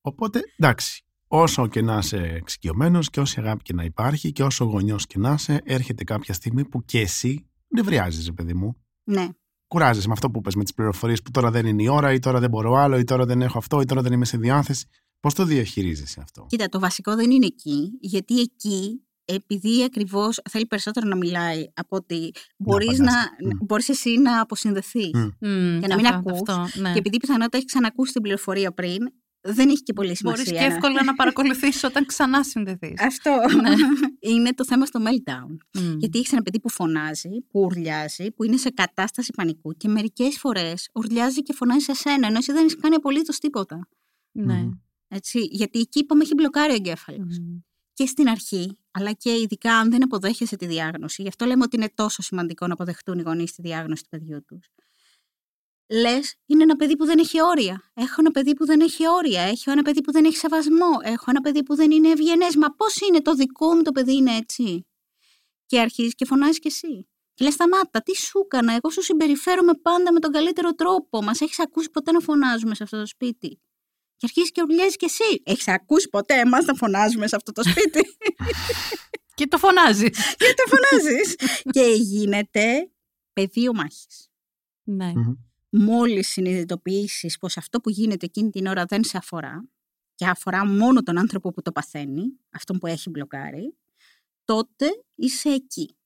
Οπότε, εντάξει, όσο και να είσαι εξοικειωμένος και όση αγάπη και να υπάρχει και όσο γονιός και να είσαι, έρχεται κάποια στιγμή που και εσύ νευριάζεις, ρε παιδί μου. Ναι. Κουράζεσαι με αυτό που πες με τις πληροφορίες που τώρα δεν είναι η ώρα ή τώρα δεν μπορώ άλλο ή τώρα δεν έχω αυτό ή τώρα δεν είμαι σε διάθεση. Πώς το διαχειρίζεσαι αυτό; Κοίτα, το βασικό δεν είναι εκεί, γιατί εκεί επειδή ακριβώς θέλει περισσότερο να μιλάει από ότι μπορείς, να, απαντάς. Μμ. μπορείς εσύ να αποσυνδεθείς. Μμ. Μμμ, Για να μην αυτό, ακούς. αυτό, ναι. Και επειδή πιθανότητα έχεις ξανακούσει την πληροφορία πριν, δεν έχει και πολύ σημασία. Μπορείς και να- εύκολα να παρακολουθήσεις όταν ξανά συνδεθείς. Αυτό Ναι. είναι το θέμα στο meltdown. Μμ. Γιατί έχεις ένα παιδί που φωνάζει, που ουρλιάζει, που είναι σε κατάσταση πανικού και μερικές φορές ουρλιάζει και φωνάζει σε σένα, ενώ εσύ δεν έχεις κάνει απολύτως τίποτα. Ναι. Μμμ. Έτσι, γιατί εκεί είπαμε έχει μπλοκάρει ο εγκέφαλος. Μμμ. Και στην αρχή, αλλά και ειδικά αν δεν αποδέχεσαι τη διάγνωση. Γι' αυτό λέμε ότι είναι τόσο σημαντικό να αποδεχτούν οι γονείς τη διάγνωση του παιδιού τους. Λες είναι ένα παιδί που δεν έχει όρια. Έχω ένα παιδί που δεν έχει όρια. Έχω ένα παιδί που δεν έχει σεβασμό. Έχω ένα παιδί που δεν είναι ευγενές. Μα πώς είναι; Το δικό μου το παιδί είναι έτσι. Και αρχίζεις και φωνάζεις κι εσύ. Και λες, σταμάτα, τι σου έκανα; Εγώ σου συμπεριφέρομαι πάντα με τον καλύτερο τρόπο. Μας έχεις ακούσει ποτέ να φωνάζουμε σε αυτό το σπίτι. Και αρχίζεις και ουρλιάζεις κι εσύ. Έχεις ακούσει ποτέ εμάς να φωνάζουμε σε αυτό το σπίτι; και το φωνάζεις. και το φωνάζεις. και γίνεται πεδίο μάχη. Ναι. Μμμ. Μόλις συνειδητοποιήσεις πως αυτό που γίνεται εκείνη την ώρα δεν σε αφορά και αφορά μόνο τον άνθρωπο που το παθαίνει, αυτόν που έχει μπλοκάρει, τότε είσαι εκεί.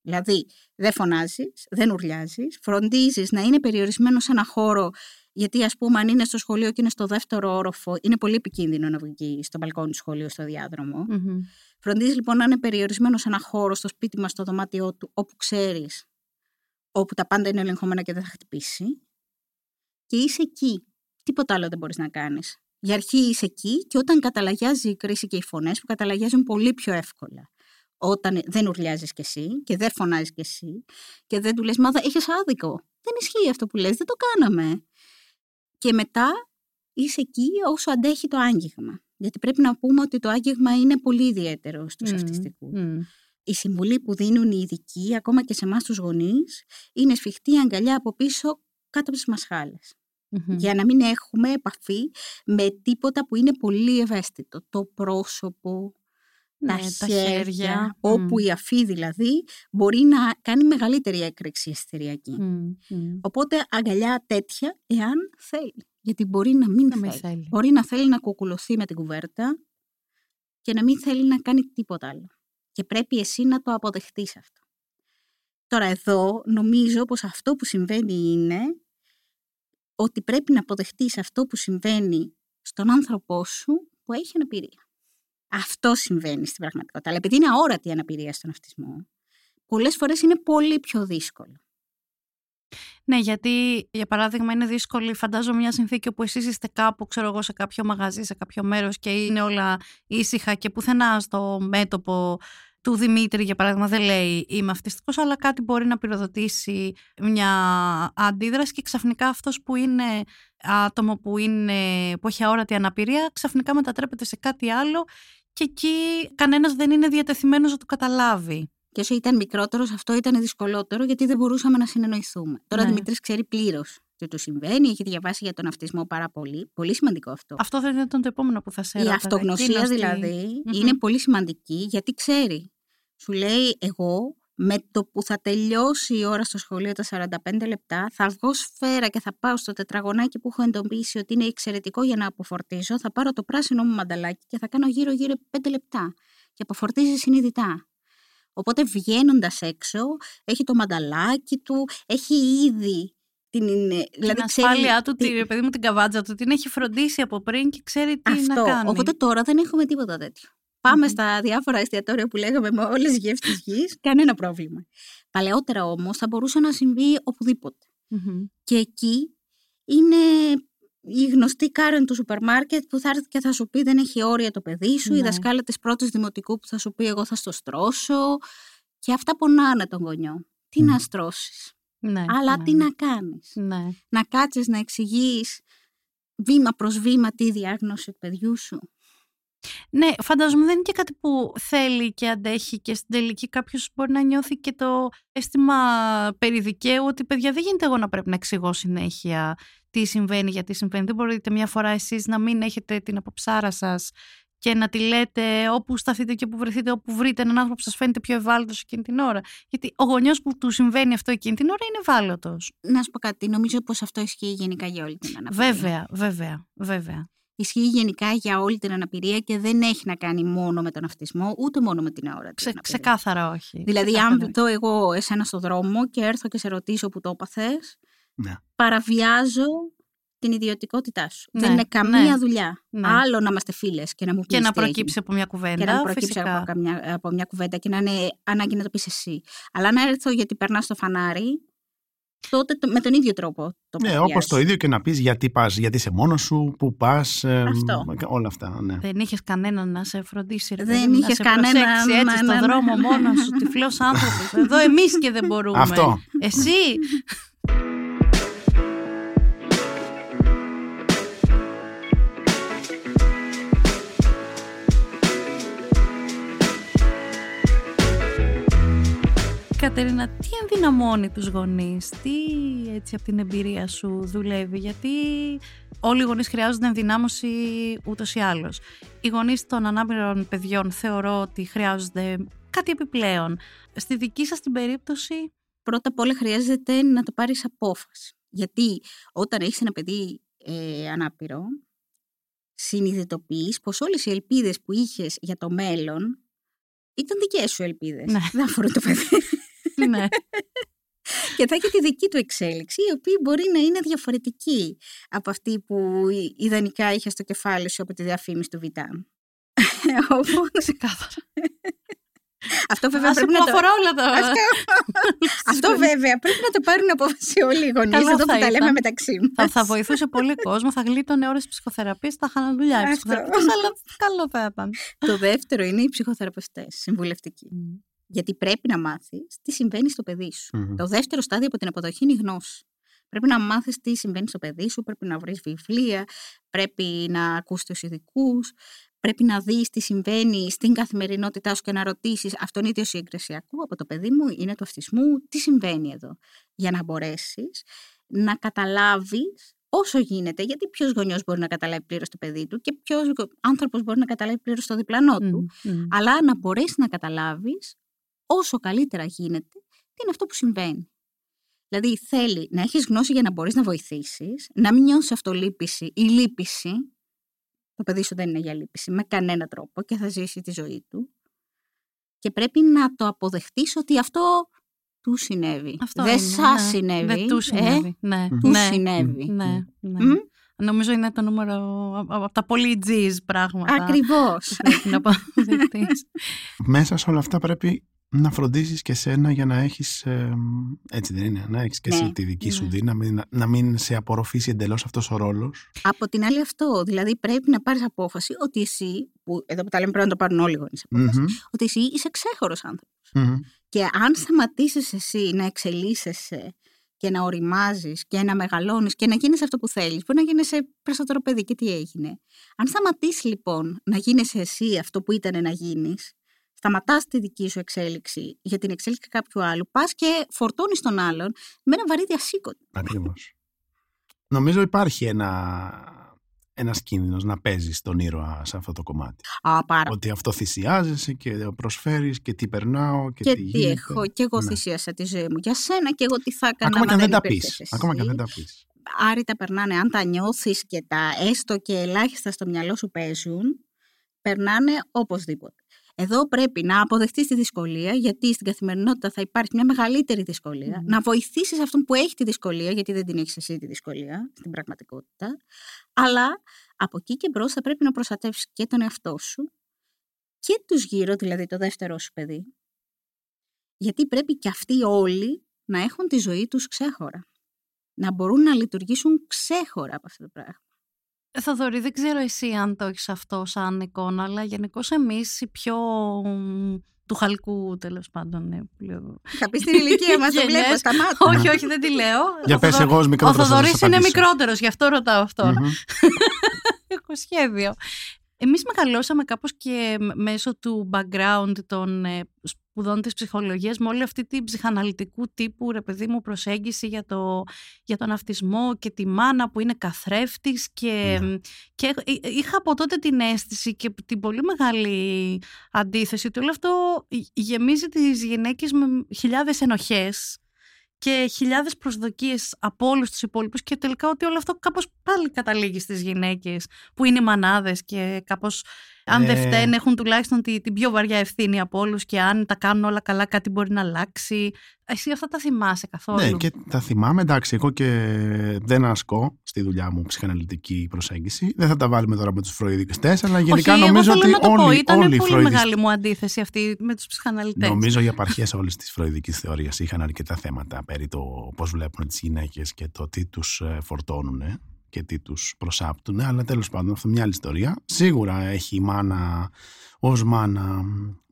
Δηλαδή, δεν φωνάζεις, δεν ουρλιάζεις, φροντίζεις να είναι περιορισμένο σε ένα χώρο, γιατί ας πούμε αν είναι στο σχολείο και είναι στο δεύτερο όροφο, είναι πολύ επικίνδυνο να βγει στο μπαλκόνι του σχολείου, στο διάδρομο. Μμμ. Φροντίζεις λοιπόν να είναι περιορισμένο σε ένα χώρο στο σπίτι μας, στο δωμάτιό του, όπου ξέρεις, όπου τα πάντα είναι ελεγχόμενα και δεν θα χτυπήσει. Και είσαι εκεί. Τίποτα άλλο δεν μπορείς να κάνεις. Για αρχή είσαι εκεί και όταν καταλαγιάζει η κρίση και οι φωνές, που καταλαγιάζουν πολύ πιο εύκολα. Όταν δεν ουρλιάζεις κι εσύ και δεν φωνάζεις κι εσύ και δεν του λες, Μα έχεις άδικο. Δεν ισχύει αυτό που λες, δεν το κάναμε. Και μετά είσαι εκεί όσο αντέχει το άγγιγμα. Γιατί πρέπει να πούμε ότι το άγγιγμα είναι πολύ ιδιαίτερο στους Μμμ. αυτιστικούς. Μμμ. Η συμβουλή που δίνουν οι ειδικοί, ακόμα και σε εμάς τους γονείς, είναι σφιχτή αγκαλιά από πίσω κάτω από τις μασχάλες. Μμμ. Για να μην έχουμε επαφή με τίποτα που είναι πολύ ευαίσθητο. Το πρόσωπο, τα, Ναι, χέρια, Μμ. όπου η αφή δηλαδή μπορεί να κάνει μεγαλύτερη έκρηξη αισθηριακή. Μμ. Μμ. Οπότε αγκαλιά τέτοια εάν θέλει. Γιατί μπορεί να μην, Να μην θέλει. θέλει. Μπορεί να θέλει να κουκουλωθεί με την κουβέρτα και να μην θέλει να κάνει τίποτα άλλο. Και πρέπει εσύ να το αποδεχτείς αυτό. Τώρα εδώ νομίζω πως αυτό που συμβαίνει είναι ότι πρέπει να αποδεχτείς αυτό που συμβαίνει στον άνθρωπό σου που έχει αναπηρία. Αυτό συμβαίνει στην πραγματικότητα. Αλλά επειδή είναι αόρατη η αναπηρία στον αυτισμό, πολλές φορές είναι πολύ πιο δύσκολο. Ναι, γιατί για παράδειγμα είναι δύσκολη, φαντάζομαι μια συνθήκη όπου εσείς είστε κάπου, ξέρω εγώ, σε κάποιο μαγαζί, σε κάποιο μέρος και είναι όλα ήσυχα και πουθενά στο μέτωπο του Δημήτρη, για παράδειγμα, δεν λέει είμαι αυτιστικός, αλλά κάτι μπορεί να πυροδοτήσει μια αντίδραση και ξαφνικά αυτός που είναι άτομο που, είναι, που έχει αόρατη αναπηρία, ξαφνικά μετατρέπεται σε κάτι άλλο και εκεί κανένας δεν είναι διατεθειμένος να το καταλάβει. Και όσο ήταν μικρότερος, αυτό ήταν δυσκολότερο γιατί δεν μπορούσαμε να συνεννοηθούμε. Τώρα ο Ναι. Δημήτρης ξέρει πλήρως τι του συμβαίνει, έχει διαβάσει για τον αυτισμό πάρα πολύ. Πολύ σημαντικό αυτό. Αυτό θα ήταν το επόμενο που θα σε Η έρωτα. αυτογνωσία Εκείνος τι- δηλαδή Μμμ. είναι πολύ σημαντική γιατί ξέρει. Σου λέει εγώ με το που θα τελειώσει η ώρα στο σχολείο τα 45 λεπτά θα βγω σφαίρα και θα πάω στο τετραγωνάκι που έχω εντοπίσει ότι είναι εξαιρετικό για να αποφορτίζω, θα πάρω το πράσινο μου μανταλάκι και θα κάνω γύρω γύρω 5 λεπτά και αποφορτίζει συνειδητά. Οπότε βγαίνοντας έξω, έχει το μανταλάκι του, έχει ήδη την, την δηλαδή ξέρει ασφάλειά του, τι- τη, ρε παιδί μου, την καβάτζα του, την έχει φροντίσει από πριν και ξέρει τι Αυτό. να κάνει. Οπότε τώρα δεν έχουμε τίποτα τέτοιο. Πάμε Μμμ. στα διάφορα εστιατόρια που λέγαμε με όλες τις γεύσεις της γης, κανένα πρόβλημα. Παλαιότερα όμως θα μπορούσε να συμβεί οπουδήποτε. Μμμ. Και εκεί είναι η γνωστή Κάρεν του σούπερ μάρκετ που θα έρθει και θα σου πει δεν έχει όρια το παιδί σου, η Ναι. δασκάλα της πρώτης δημοτικού που θα σου πει εγώ θα στο στρώσω. Και αυτά πονάνε τον γονιό. Τι Μμ. να στρώσεις. Ναι, Αλλά ναι, τι να κάνεις. Ναι. Να κάτσει να εξηγείς βήμα προς βήμα τη διάγνωση του παιδιού σου. Ναι, φαντάζομαι δεν είναι και κάτι που θέλει και αντέχει και στην τελική κάποιος μπορεί να νιώθει και το αίσθημα περί δικαίου ότι παιδιά δεν γίνεται εγώ να πρέπει να εξηγώ συνέχεια τι συμβαίνει, γιατί συμβαίνει. Δεν μπορείτε μια φορά εσείς να μην έχετε την αποψάρα σας και να τη λέτε όπου σταθείτε και όπου βρεθείτε, όπου βρείτε έναν άνθρωπο που σας φαίνεται πιο ευάλωτος εκείνη την ώρα. Γιατί ο γονιός που του συμβαίνει αυτό εκείνη την ώρα είναι ευάλωτος. Να σου πω κάτι, νομίζω πως αυτό ισχύει γενικά για όλη την αναπηρία. Βέβαια, βέβαια, βέβαια. Ισχύει γενικά για όλη την αναπηρία και δεν έχει να κάνει μόνο με τον αυτισμό, ούτε μόνο με την αόρατη Ξε, αναπηρία. ξεκάθαρα όχι. Δηλαδή, Ξεκάθαρα αν δω εγώ εσένα στο δρόμο και έρθω και σε ρωτήσω που το έπαθες, Ναι. παραβιάζω την ιδιωτικότητά σου. Ναι, δεν είναι καμία ναι, δουλειά. ναι. Άλλο να είμαστε φίλες και να μου πεις Και να τι έγινε. προκύψει από μια κουβέντα. Και να προκύψει φυσικά. από, καμιά, από μια κουβέντα και να είναι ανάγκη να το πεις εσύ. Αλλά να έρθω γιατί περνάς στο φανάρι, τότε το- με τον ίδιο τρόπο το Ναι, παραβιάζεις. όπως το ίδιο και να πεις γιατί πας, γιατί είσαι μόνος σου, πού πας. Αυτό. όλα αυτά. Ναι. Δεν είχες κανέναν να σε φροντίσει, ρε Δεν παιδί μου, είχες να σε κανέναν, προσέξει έτσι ναι, στον ναι, ναι. δρόμο μόνος σου, τυφλός άνθρωπος. Εδώ εμείς και δεν μπορούμε. Αυτό. Εσύ; Κατερίνα, τι ενδυναμώνει τους γονείς, τι έτσι από την εμπειρία σου δουλεύει, γιατί όλοι οι γονείς χρειάζονται ενδυνάμωση ούτως ή άλλως. Οι γονείς των ανάπηρων παιδιών θεωρώ ότι χρειάζονται κάτι επιπλέον. Στη δική σας την περίπτωση... Πρώτα απ' όλα χρειάζεται να το πάρεις απόφαση. Γιατί όταν έχεις ένα παιδί ε, ανάπηρο, συνειδητοποιείς πως όλες οι ελπίδες που είχες για το μέλλον ήταν δικές σου ελπίδες. Ναι. Δεν αφορούν το παιδί. ναι. και θα έχει τη δική του εξέλιξη, η οποία μπορεί να είναι διαφορετική από αυτή που ιδανικά είχε στο κεφάλι σου από τη διαφήμιση του Βιτάν. Όπως... Ξεκάθαρα. Αυτό βέβαια Άσε πρέπει που να το... αφορά όλα τα... Αυτό, Αυτό βέβαια πρέπει να το πάρουν απόφαση όλοι οι γονείς Καλά εδώ θα που τα λέμε ήταν. μεταξύ θα, μας. θα βοηθούσε πολύ κόσμο, θα γλίτωνε ώρες ψυχοθεραπείας, θα είχαν δουλειά οι Αυτό. ψυχοθεραπευτές, αλλά καλό θα ήταν. Το δεύτερο είναι οι ψυχοθεραπευτές, συμβουλευτικοί. Γιατί πρέπει να μάθεις τι συμβαίνει στο παιδί σου. Μμμ. Το δεύτερο στάδιο από την αποδοχή είναι η γνώση. Πρέπει να μάθεις τι συμβαίνει στο παιδί σου, πρέπει να βρεις βιβλία, πρέπει να ακούς τους ειδικούς, πρέπει να δεις τι συμβαίνει στην καθημερινότητά σου και να ρωτήσεις αυτό είναι ιδιοσυγκρασιακό από το παιδί μου, είναι του αυτισμού, τι συμβαίνει εδώ. Για να μπορέσεις να καταλάβεις όσο γίνεται, γιατί ποιος γονιός μπορεί να καταλάβει πλήρως το παιδί του και ποιος άνθρωπος μπορεί να καταλάβει πλήρως το διπλανό του Μμ, μμ. αλλά να μπορέσεις να καταλάβεις όσο καλύτερα γίνεται τι είναι αυτό που συμβαίνει. Δηλαδή θέλει να έχεις γνώση για να μπορείς να βοηθήσεις, να μην νιώσεις αυτολύπηση ή λύπηση. Το παιδί σου δεν είναι για λύπηση με κανένα τρόπο και θα ζήσει τη ζωή του. Και πρέπει να το αποδεχτείς ότι αυτό του συνέβη. Αυτό δεν είναι, σας ναι. συνέβη. Δεν του ε, συνέβη. Ναι, Του του ναι, συνέβη. ναι, ναι. Μμ, Νομίζω είναι το νούμερο από τα πολύ G's πράγματα. Ακριβώς. που Πρέπει να αποδεχτείς. Μέσα σε όλα αυτά πρέπει να φροντίσεις και σένα για να έχεις, ε, έτσι δεν είναι, να έχεις και Ναι, εσύ τη δική σου ναι. δύναμη, να, να μην σε απορροφήσει εντελώς αυτός ο ρόλος. Από την άλλη αυτό, δηλαδή πρέπει να πάρεις απόφαση ότι εσύ, που εδώ που τα λέμε πρέπει να το πάρουν όλοι οι γονείς απόφαση, Μμμ, ότι εσύ είσαι ξέχωρος άνθρωπος. μμμ. Και αν σταματήσεις εσύ να εξελίσσεσαι και να οριμάζεις και να μεγαλώνεις και να γίνεις αυτό που θέλεις, μπορεί να γίνεσαι περισσότερο παιδί και τι έγινε. Αν σταματήσεις λοιπόν να γίνεσαι εσύ αυτό που ήταν να γίνεις, σταματάς τη δική σου εξέλιξη για την εξέλιξη κάποιου άλλου, πας και φορτώνεις τον άλλον με ένα βαρύ διασήκωτο. Ακριβώς. Νομίζω υπάρχει ένα, ένας κίνδυνος να παίζεις τον ήρωα σε αυτό το κομμάτι. Α, πάρα Ότι αυτό θυσιάζεσαι και προσφέρεις και τι περνάω και, και τι τι γίνεται. έχω, και εγώ Ναι. θυσίασα τη ζωή μου για σένα και εγώ τι θα έκανα Ακόμα και αν άμα δεν τα υπήρχες πεις. εσύ. Ακόμα και αν δεν τα πεις. άρρητα περνάνε, αν τα νιώθεις και τα έστω και ελάχιστα στο μυαλό σου παίζουν, περνάνε οπωσδήποτε. Εδώ πρέπει να αποδεχτείς τη δυσκολία, γιατί στην καθημερινότητα θα υπάρχει μια μεγαλύτερη δυσκολία, Μμμ. να βοηθήσεις αυτόν που έχει τη δυσκολία, γιατί δεν την έχεις εσύ τη δυσκολία στην πραγματικότητα, αλλά από εκεί και μπρος θα πρέπει να προστατεύσεις και τον εαυτό σου και τους γύρω, δηλαδή το δεύτερό σου παιδί, γιατί πρέπει και αυτοί όλοι να έχουν τη ζωή τους ξέχωρα να μπορούν να λειτουργήσουν ξέχωρα από αυτό το πράγμα. Ε, Θοδωρή, δεν ξέρω εσύ αν το έχεις αυτό σαν εικόνα, αλλά γενικώ εμείς οι πιο μ, του χαλκού τέλος πάντων. Ναι, που λέω. Θα πεις στην ηλικία μας, το Γενιές. βλέπω, σταμάτα. όχι, όχι, δεν τη λέω. Για Ο πες Θοδωρή- εγώ ως Ο μικρότερος θα Θοδωρή σας είναι απαντήσω. μικρότερος, γι' αυτό ρωτάω αυτόν. Μμμ. Έχω σχέδιο. Εμείς μεγαλώσαμε κάπως και μ- μέσω του background των ε, σπουδών της ψυχολογίας με όλη αυτή την ψυχαναλυτικού τύπου ρε παιδί μου προσέγγιση για, το, για τον αυτισμό και τη μάνα που είναι καθρέφτης και, Ναι. και εί- είχα από τότε την αίσθηση και την πολύ μεγάλη αντίθεση ότι όλο αυτό γεμίζει τις γυναίκες με χιλιάδες ενοχές και χιλιάδες προσδοκίες από όλους τους υπόλοιπους και τελικά ότι όλο αυτό κάπως πάλι καταλήγει στις γυναίκες που είναι οι μανάδες και κάπως αν δεν Ε. φταίνουν έχουν τουλάχιστον τη- την πιο βαριά ευθύνη από όλους και αν τα κάνουν όλα καλά κάτι μπορεί να αλλάξει. Εσύ αυτά τα θυμάσαι καθόλου; Ναι, και τα θυμάμαι. Εντάξει, εγώ και δεν ασκώ στη δουλειά μου ψυχαναλυτική προσέγγιση. Δεν θα τα βάλουμε τώρα με τους φροηδιστέ, αλλά γενικά Όχι, νομίζω εγώ θέλω ότι να το πω, όλοι, ήταν όλοι οι πολύ φροηδιστές- μεγάλη μου αντίθεση αυτή με τους ψυχαναλυτές. Νομίζω οι απαρχές όλης της φροηδικής θεωρίας είχαν αρκετά θέματα περί το πώς βλέπουν τις γυναίκες και το τι τους φορτώνουν και τι τους προσάπτουν. Αλλά τέλος πάντων, αυτό είναι μια άλλη ιστορία. Σίγουρα έχει η μάνα ως μάνα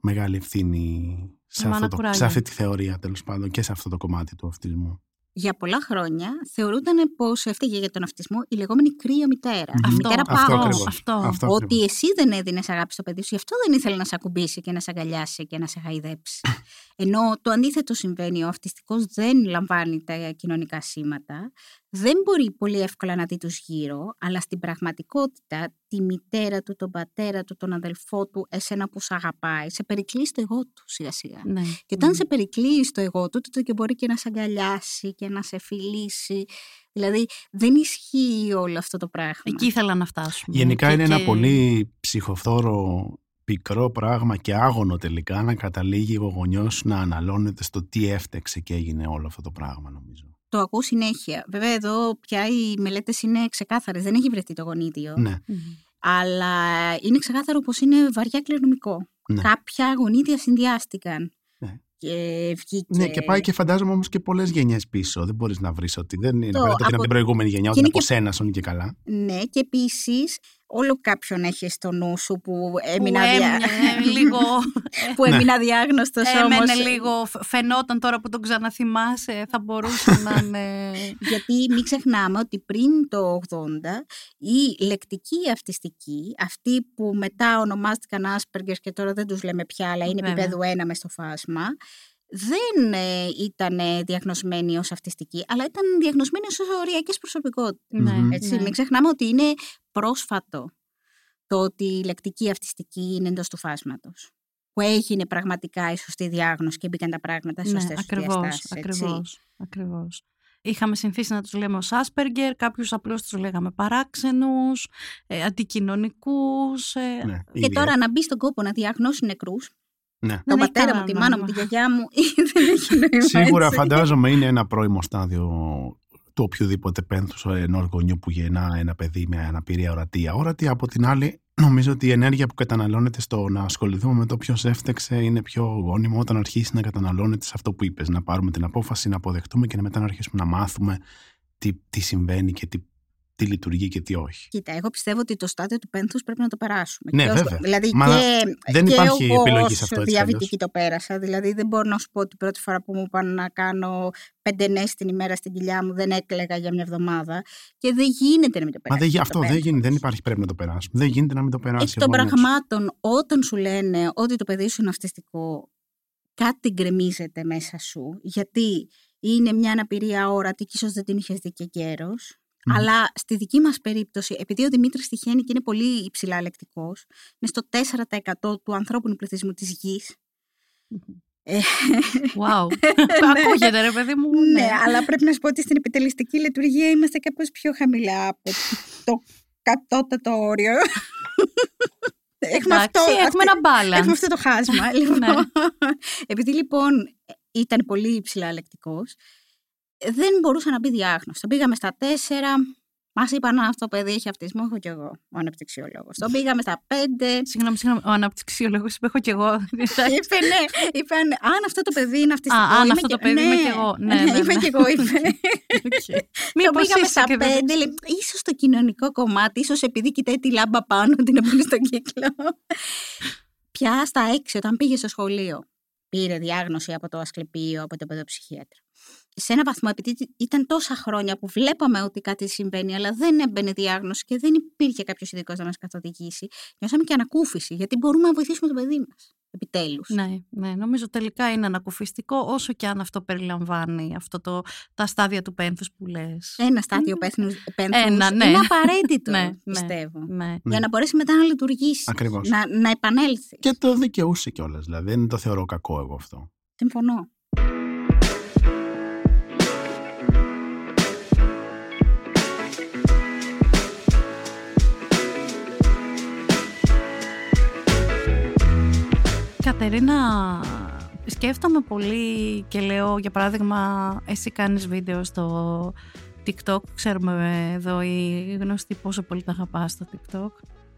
μεγάλη ευθύνη σε, Η μάνα αυτό το, κουράγιο. σε αυτή τη θεωρία τέλος πάντων και σε αυτό το κομμάτι του αυτισμού. για πολλά χρόνια θεωρούταν πως έφταιγε για τον αυτισμό η λεγόμενη κρύα μητέρα. Μμμ. Η μητέρα Αυτό πάγος. ακριβώς. Αυτό. Αυτό Ότι ακριβώς. εσύ δεν έδινες αγάπη στο παιδί σου, γι' αυτό δεν ήθελε να σε ακουμπήσει και να σε αγκαλιάσει και να σε χαϊδέψει. Ενώ το αντίθετο συμβαίνει, ο αυτιστικός δεν λαμβάνει τα κοινωνικά σήματα, δεν μπορεί πολύ εύκολα να δει τους γύρω, αλλά στην πραγματικότητα τη μητέρα του, τον πατέρα του, τον αδελφό του, εσένα που σε αγαπάει, σε περικλεί στο εγώ του σιγά σιγά. Ναι. Και όταν Μμ. σε περικλείει στο εγώ του, τότε και μπορεί και να σε αγκαλιάσει και να σε φιλήσει. Δηλαδή δεν ισχύει όλο αυτό το πράγμα. Εκεί ήθελα να φτάσουμε. Γενικά Και- είναι ένα και- πολύ ψυχοφθόρο πικρό πράγμα και άγωνο τελικά να καταλήγει ο γονιός να αναλώνεται στο τι έφτεξε και έγινε όλο αυτό το πράγμα νομίζω. Το ακούω συνέχεια. Βέβαια, εδώ πια οι μελέτες είναι ξεκάθαρες. Δεν έχει βρεθεί το γονίδιο. Ναι, Μμ. Αλλά είναι ξεκάθαρο πως είναι βαριά κληρονομικό. ναι. Κάποια γονίδια συνδυάστηκαν. Ναι. Και βγήκε. Ναι, και πάει και φαντάζομαι όμως και πολλές γενιές πίσω. Δεν μπορείς να βρεις ότι δεν είναι Το απαραίτητο και από- από την προηγούμενη γενιά, και ότι είναι από και- σένα σώνει και καλά. Ναι, και επίσης όλο κάποιον έχει στο νου σου που Που έμεινα, δια... έμεινε λίγο. που Ναι. έμεινα διάγνωστος Έμενε όμως. λίγο. φ- Φαινόταν τώρα που τον ξαναθυμάσαι, θα μπορούσε να είναι. Γιατί μην ξεχνάμε ότι πριν το 80 η λεκτική αυτιστική, αυτοί που μετά ονομάστηκαν Asperger και τώρα δεν τους λέμε πια, αλλά είναι Βέβαια. επίπεδο 1 μες στο φάσμα, δεν ε, ήταν ε, διαγνωσμένοι ως αυτιστικοί, αλλά ήταν διαγνωσμένοι ως οριακές προσωπικότητες. Ναι, Μμμ. Έτσι, ναι. Μην ξεχνάμε ότι είναι πρόσφατο το ότι η λεκτική αυτιστική είναι εντός του φάσματος. Που έγινε πραγματικά η σωστή διάγνωση και μπήκαν τα πράγματα στις Ναι, σωστές τους ακριβώς, διαστάσεις, έτσι. ακριβώς, ακριβώς. Είχαμε συνηθίσει να τους λέμε ως Asperger, κάποιους απλώς τους λέγαμε παράξενους, ε, αντικοινωνικούς. ε, Ναι, Και ίδια. τώρα να μπει στον κόπο να διαγνώσει νεκρούς, Ναι. τον Δεν έχει πατέρα μου, κανένα τη μάνα μου, νόημα. τη γιαγιά μου, δεν έχει νόημα. Σίγουρα έτσι. φαντάζομαι είναι ένα πρώιμο στάδιο του οποιοδήποτε πένθους ενός γονιού που γεννά ένα παιδί με αναπηρία ορατή. Αόρατη, από την άλλη, νομίζω ότι η ενέργεια που καταναλώνεται στο να ασχοληθούμε με το ποιος έφτεξε είναι πιο γόνιμο όταν αρχίσει να καταναλώνεται σε αυτό που είπες. Να πάρουμε την απόφαση, να αποδεχτούμε και μετά να αρχίσουμε να μάθουμε τι, τι συμβαίνει και τι, τι λειτουργεί και τι όχι. Κοίτα, εγώ πιστεύω ότι το στάδιο του πένθους πρέπει να το περάσουμε. Ναι, Και ως- βέβαια. Δηλαδή Μα και, δεν και υπάρχει εγώ επιλογής ως σε αυτό, έτσι κι διαβητική το πέρασα. Δηλαδή δεν μπορώ να σου πω ότι η πρώτη φορά που μου είπαν να κάνω πέντε ναι την ημέρα στην κοιλιά μου δεν έκλαιγα για μια εβδομάδα. Και δεν γίνεται να μην το Μα περάσει. δεν, γι- το αυτό δεν πένθος. γίνεται, δεν υπάρχει πρέπει να το περάσουμε. Δεν γίνεται να μην το περάσει. Εκ ο των γονιός. πραγμάτων, όταν σου λένε ότι το παιδί σου είναι αυτιστικό, κάτι γκρεμίζεται μέσα σου, γιατί είναι μια αναπηρία όρατη και ίσως δεν την είχες δει και καιρός. Μμμ. Αλλά στη δική μας περίπτωση, επειδή ο Δημήτρης τυχαίνει και είναι πολύ υψηλά λεκτικός, είναι στο 4% του ανθρώπινου πληθυσμού της γης. Ε, Wow. Ακούγεται ρε παιδί μου. ναι, αλλά πρέπει να σου πω ότι στην επιτελεστική λειτουργία είμαστε κάπως πιο χαμηλά από το κατώτατο όριο. Έχουμε Εντάξει, αυτό, έχουμε αυτή- ένα balance. Έχουμε αυτό το χάσμα. λοιπόν. Ναι. Επειδή λοιπόν ήταν πολύ υψηλά λεκτικός, δεν μπορούσα να μπει διάγνωση. Τον πήγαμε στα τέσσερα. Μας είπαν αν αυτό το παιδί έχει αυτισμό, έχω κι εγώ, ο αναπτυξιολόγος. Τον πήγαμε στα πέντε. Συγγνώμη, συγγνώμη. Ο αναπτυξιολόγος είπε: Έχω κι εγώ. είπε ναι, είπε αν αυτό το παιδί είναι αυτιστικό. Α, αν είμαι αυτό και- το παιδί είμαι κι εγώ. Ναι, ναι, είπε ναι. κι εγώ, είπε. Οκ. Το Μήπως πήγαμε είσαι στα και δεν- πέντε. λέει, Ίσως το κοινωνικό κομμάτι, ίσως επειδή κοιτάει τη λάμπα πάνω, δεν έμπαινε στον κύκλο. Πια στα έξι, όταν πήγε στο σχολείο, πήρε διάγνωση από το Ασκληπείο, από το παιδοψυχίατρο. Σε ένα βαθμό, επειδή ήταν τόσα χρόνια που βλέπαμε ότι κάτι συμβαίνει, αλλά δεν έμπαινε διάγνωση και δεν υπήρχε κάποιος ειδικός να μας καθοδηγήσει, νιώσαμε και ανακούφιση, γιατί μπορούμε να βοηθήσουμε το παιδί μας. Επιτέλους. Ναι, ναι, νομίζω τελικά είναι ανακουφιστικό όσο και αν αυτό περιλαμβάνει αυτό το, τα στάδια του πένθους που λες. Ένα στάδιο πένθους, Ένα, ναι. είναι απαραίτητο, Ναι, ναι. πιστεύω. Ναι. Για να μπορέσει μετά να λειτουργήσει. Ακριβώς. Να, να επανέλθεις. Και το δικαιούσε κιόλας. Δηλαδή δεν το θεωρώ κακό εγώ αυτό. Συμφωνώ. Κατερίνα, σκέφτομαι πολύ και λέω, για παράδειγμα, εσύ κάνεις βίντεο στο TikTok. Ξέρουμε εδώ οι γνωστοί πόσο πολύ τα αγαπάς στο TikTok.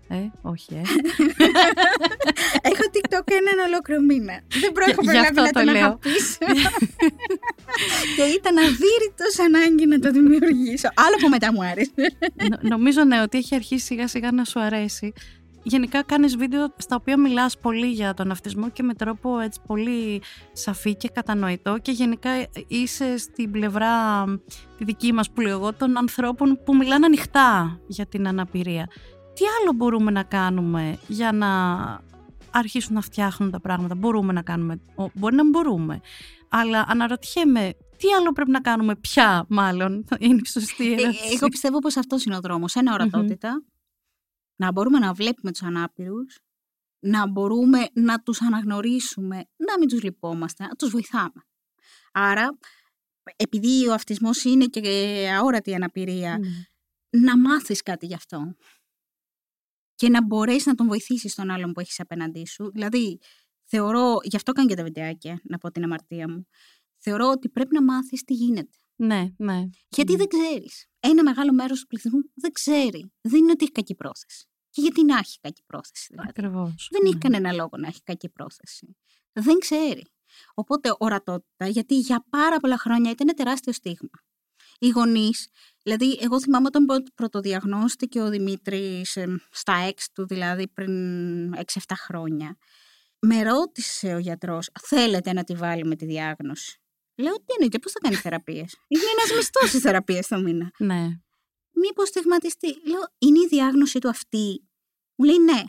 Ε, όχι, ε. Έχω TikTok έναν ολόκληρο μήνα. Δεν πρόκειται Γι' προλάβει αυτό να το τον λέω. αγαπήσω. και ήταν αδύρυτος ανάγκη να το δημιουργήσω. Άλλο που μετά μου άρεσε. Νο- νομίζω ναι ότι έχει αρχίσει σιγά σιγά να σου αρέσει. Γενικά κάνεις βίντεο στα οποία μιλάς πολύ για τον αυτισμό και με τρόπο έτσι πολύ σαφή και κατανοητό και γενικά είσαι στην πλευρά τη δική μας που λέω εγώ των ανθρώπων που μιλάνε ανοιχτά για την αναπηρία. Τι άλλο μπορούμε να κάνουμε για να αρχίσουν να φτιάχνουν τα πράγματα; Μπορούμε να κάνουμε, μπορεί να μπορούμε. Αλλά αναρωτιέμαι τι άλλο πρέπει να κάνουμε πια μάλλον; Είναι η σωστή ε, ερώτηση. Εγώ πιστεύω πως αυτός είναι ο δρόμος. Ένα ορατότητα, να μπορούμε να βλέπουμε τους ανάπηρους, να μπορούμε να τους αναγνωρίσουμε, να μην τους λυπόμαστε, να τους βοηθάμε. Άρα, επειδή ο αυτισμός είναι και αόρατη αναπηρία, να μάθεις κάτι γι' αυτό και να μπορέσεις να τον βοηθήσεις τον άλλον που έχεις απέναντί σου. Δηλαδή, θεωρώ, γι' αυτό κάνω και τα βιντεάκια, να πω την αμαρτία μου. Θεωρώ ότι πρέπει να μάθεις τι γίνεται. Ναι, ναι. Γιατί ναι. δεν ξέρεις. Ένα μεγάλο μέρος του πληθυσμού δεν ξέρει. Δεν είναι ότι έχει κακή πρόθεση. Και γιατί να έχει κακή πρόθεση. Δηλαδή; Ακριβώς. Δεν έχει ναι. κανένα λόγο να έχει κακή πρόθεση. Δεν ξέρει. Οπότε ορατότητα, γιατί για πάρα πολλά χρόνια ήταν τεράστιο στίγμα. Οι γονείς Δηλαδή, εγώ θυμάμαι όταν πρωτοδιαγνώστηκε ο Δημήτρης στα έξι του, δηλαδή πριν 6-7 χρόνια. Με ρώτησε ο γιατρός, θέλετε να τη βάλουμε τη διάγνωση; Λέω, τι είναι, και πώς θα κάνεις θεραπείες; είναι ένας μισθός τη θεραπεία το μήνα. Ναι. Μήπως στιγματιστεί. Λέω, είναι η διάγνωση του αυτή. Μου λέει, ναι.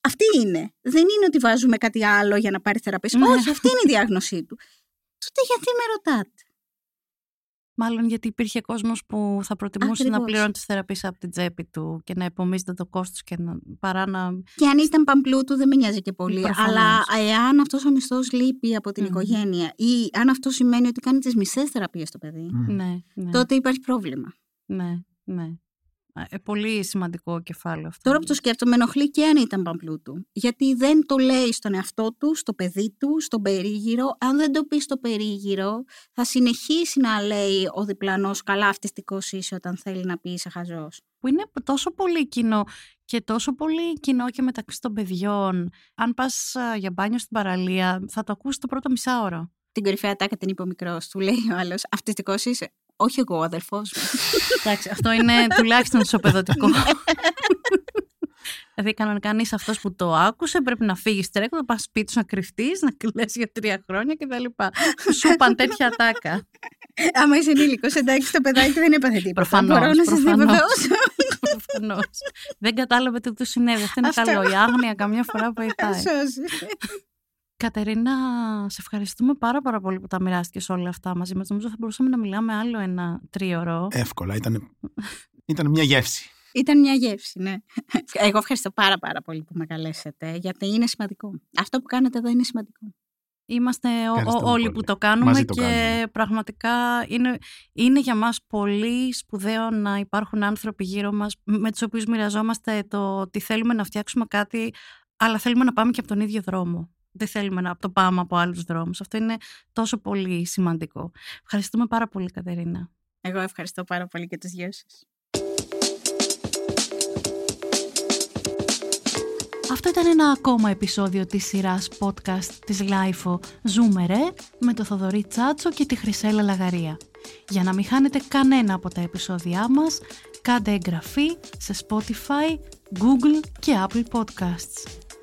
Αυτή είναι. Δεν είναι ότι βάζουμε κάτι άλλο για να πάρει θεραπεία. Ναι. Όχι, αυτή είναι η διάγνωσή του. Τότε γιατί με ρωτάτε; Μάλλον γιατί υπήρχε κόσμος που θα προτιμούσε να πληρώνει τι θεραπείε από την τσέπη του και να υπομίζεται το κόστος και να, παρά να. Και αν ήταν παμπλούτου, δεν με νοιάζει και πολύ. Αλλά εάν αυτός ο μισθός λείπει από την οικογένεια ή αν αυτό σημαίνει ότι κάνει τις μισές θεραπείες στο παιδί, ναι, ναι. τότε υπάρχει πρόβλημα. Ναι, ναι. Ε, πολύ σημαντικό κεφάλαιο αυτό. Τώρα που το σκέφτομαι, ενοχλεί και αν ήταν παμπλούτου. Γιατί δεν το λέει στον εαυτό του, στο παιδί του, στον περίγυρο. Αν δεν το πει στο περίγυρο, θα συνεχίσει να λέει ο διπλανός καλά αυτιστικός είσαι όταν θέλει να πεις είσαι χαζός. Που είναι τόσο πολύ κοινό και τόσο πολύ κοινό και μεταξύ των παιδιών. Αν πας για μπάνιο στην παραλία, θα το ακούσεις το πρώτο μισάωρο. Την κορυφαία τάκα την είπε ο μικρός, του λέει ο άλλος. Αυτιστικός είσαι. Όχι εγώ, ο αδερφός μου. Εντάξει, αυτό είναι τουλάχιστον ισοπεδωτικό. Δηλαδή, κανονικά αν είσαι αυτός που το άκουσε, πρέπει να φύγεις τρέχοντας, να πας σπίτι σου να κρυφτείς, να κλαίσει για τρία χρόνια κτλ. Σου είπαν τέτοια ατάκα. Άμα είσαι ενήλικος, εντάξει, το παιδάκι δεν έπαθε τίποτα. Προφανώς. Μπορώ να σας διαβεβαιώσω. Προφανώς. Δεν κατάλαβε τι του συνέβη. Αυτό είναι καλό. Η άγνοια καμιά φορά βοηθάει. Κατερίνα, σε ευχαριστούμε πάρα πάρα πολύ που τα μοιράστηκες όλα αυτά μαζί μας. Νομίζω θα μπορούσαμε να μιλάμε άλλο ένα τρίωρο. Εύκολα, ήταν, ήταν μια γεύση. Ήταν μια γεύση, ναι. Εγώ ευχαριστώ πάρα πάρα πολύ που με καλέσετε, γιατί είναι σημαντικό. Αυτό που κάνετε εδώ είναι σημαντικό. Είμαστε όλοι που το κάνουμε και πραγματικά είναι, είναι για μας πολύ σπουδαίο να υπάρχουν άνθρωποι γύρω μας με τους οποίους μοιραζόμαστε το ότι θέλουμε να φτιάξουμε κάτι αλλά θέλουμε να πάμε και από τον ίδιο δρόμο δεν θέλουμε να το πάμε από άλλους δρόμους. Αυτό είναι τόσο πολύ σημαντικό. Ευχαριστούμε πάρα πολύ Κατερίνα. Εγώ ευχαριστώ πάρα πολύ και τους δυο σας. Αυτό ήταν ένα ακόμα επεισόδιο της σειράς podcast της Lifeo Ζούμε με το Θοδωρή Τσάτσο και τη Χρυσέλα Λαγαρία. Για να μην χάνετε κανένα από τα επεισόδια μας, κάντε εγγραφή σε Spotify, Google και Apple Podcasts.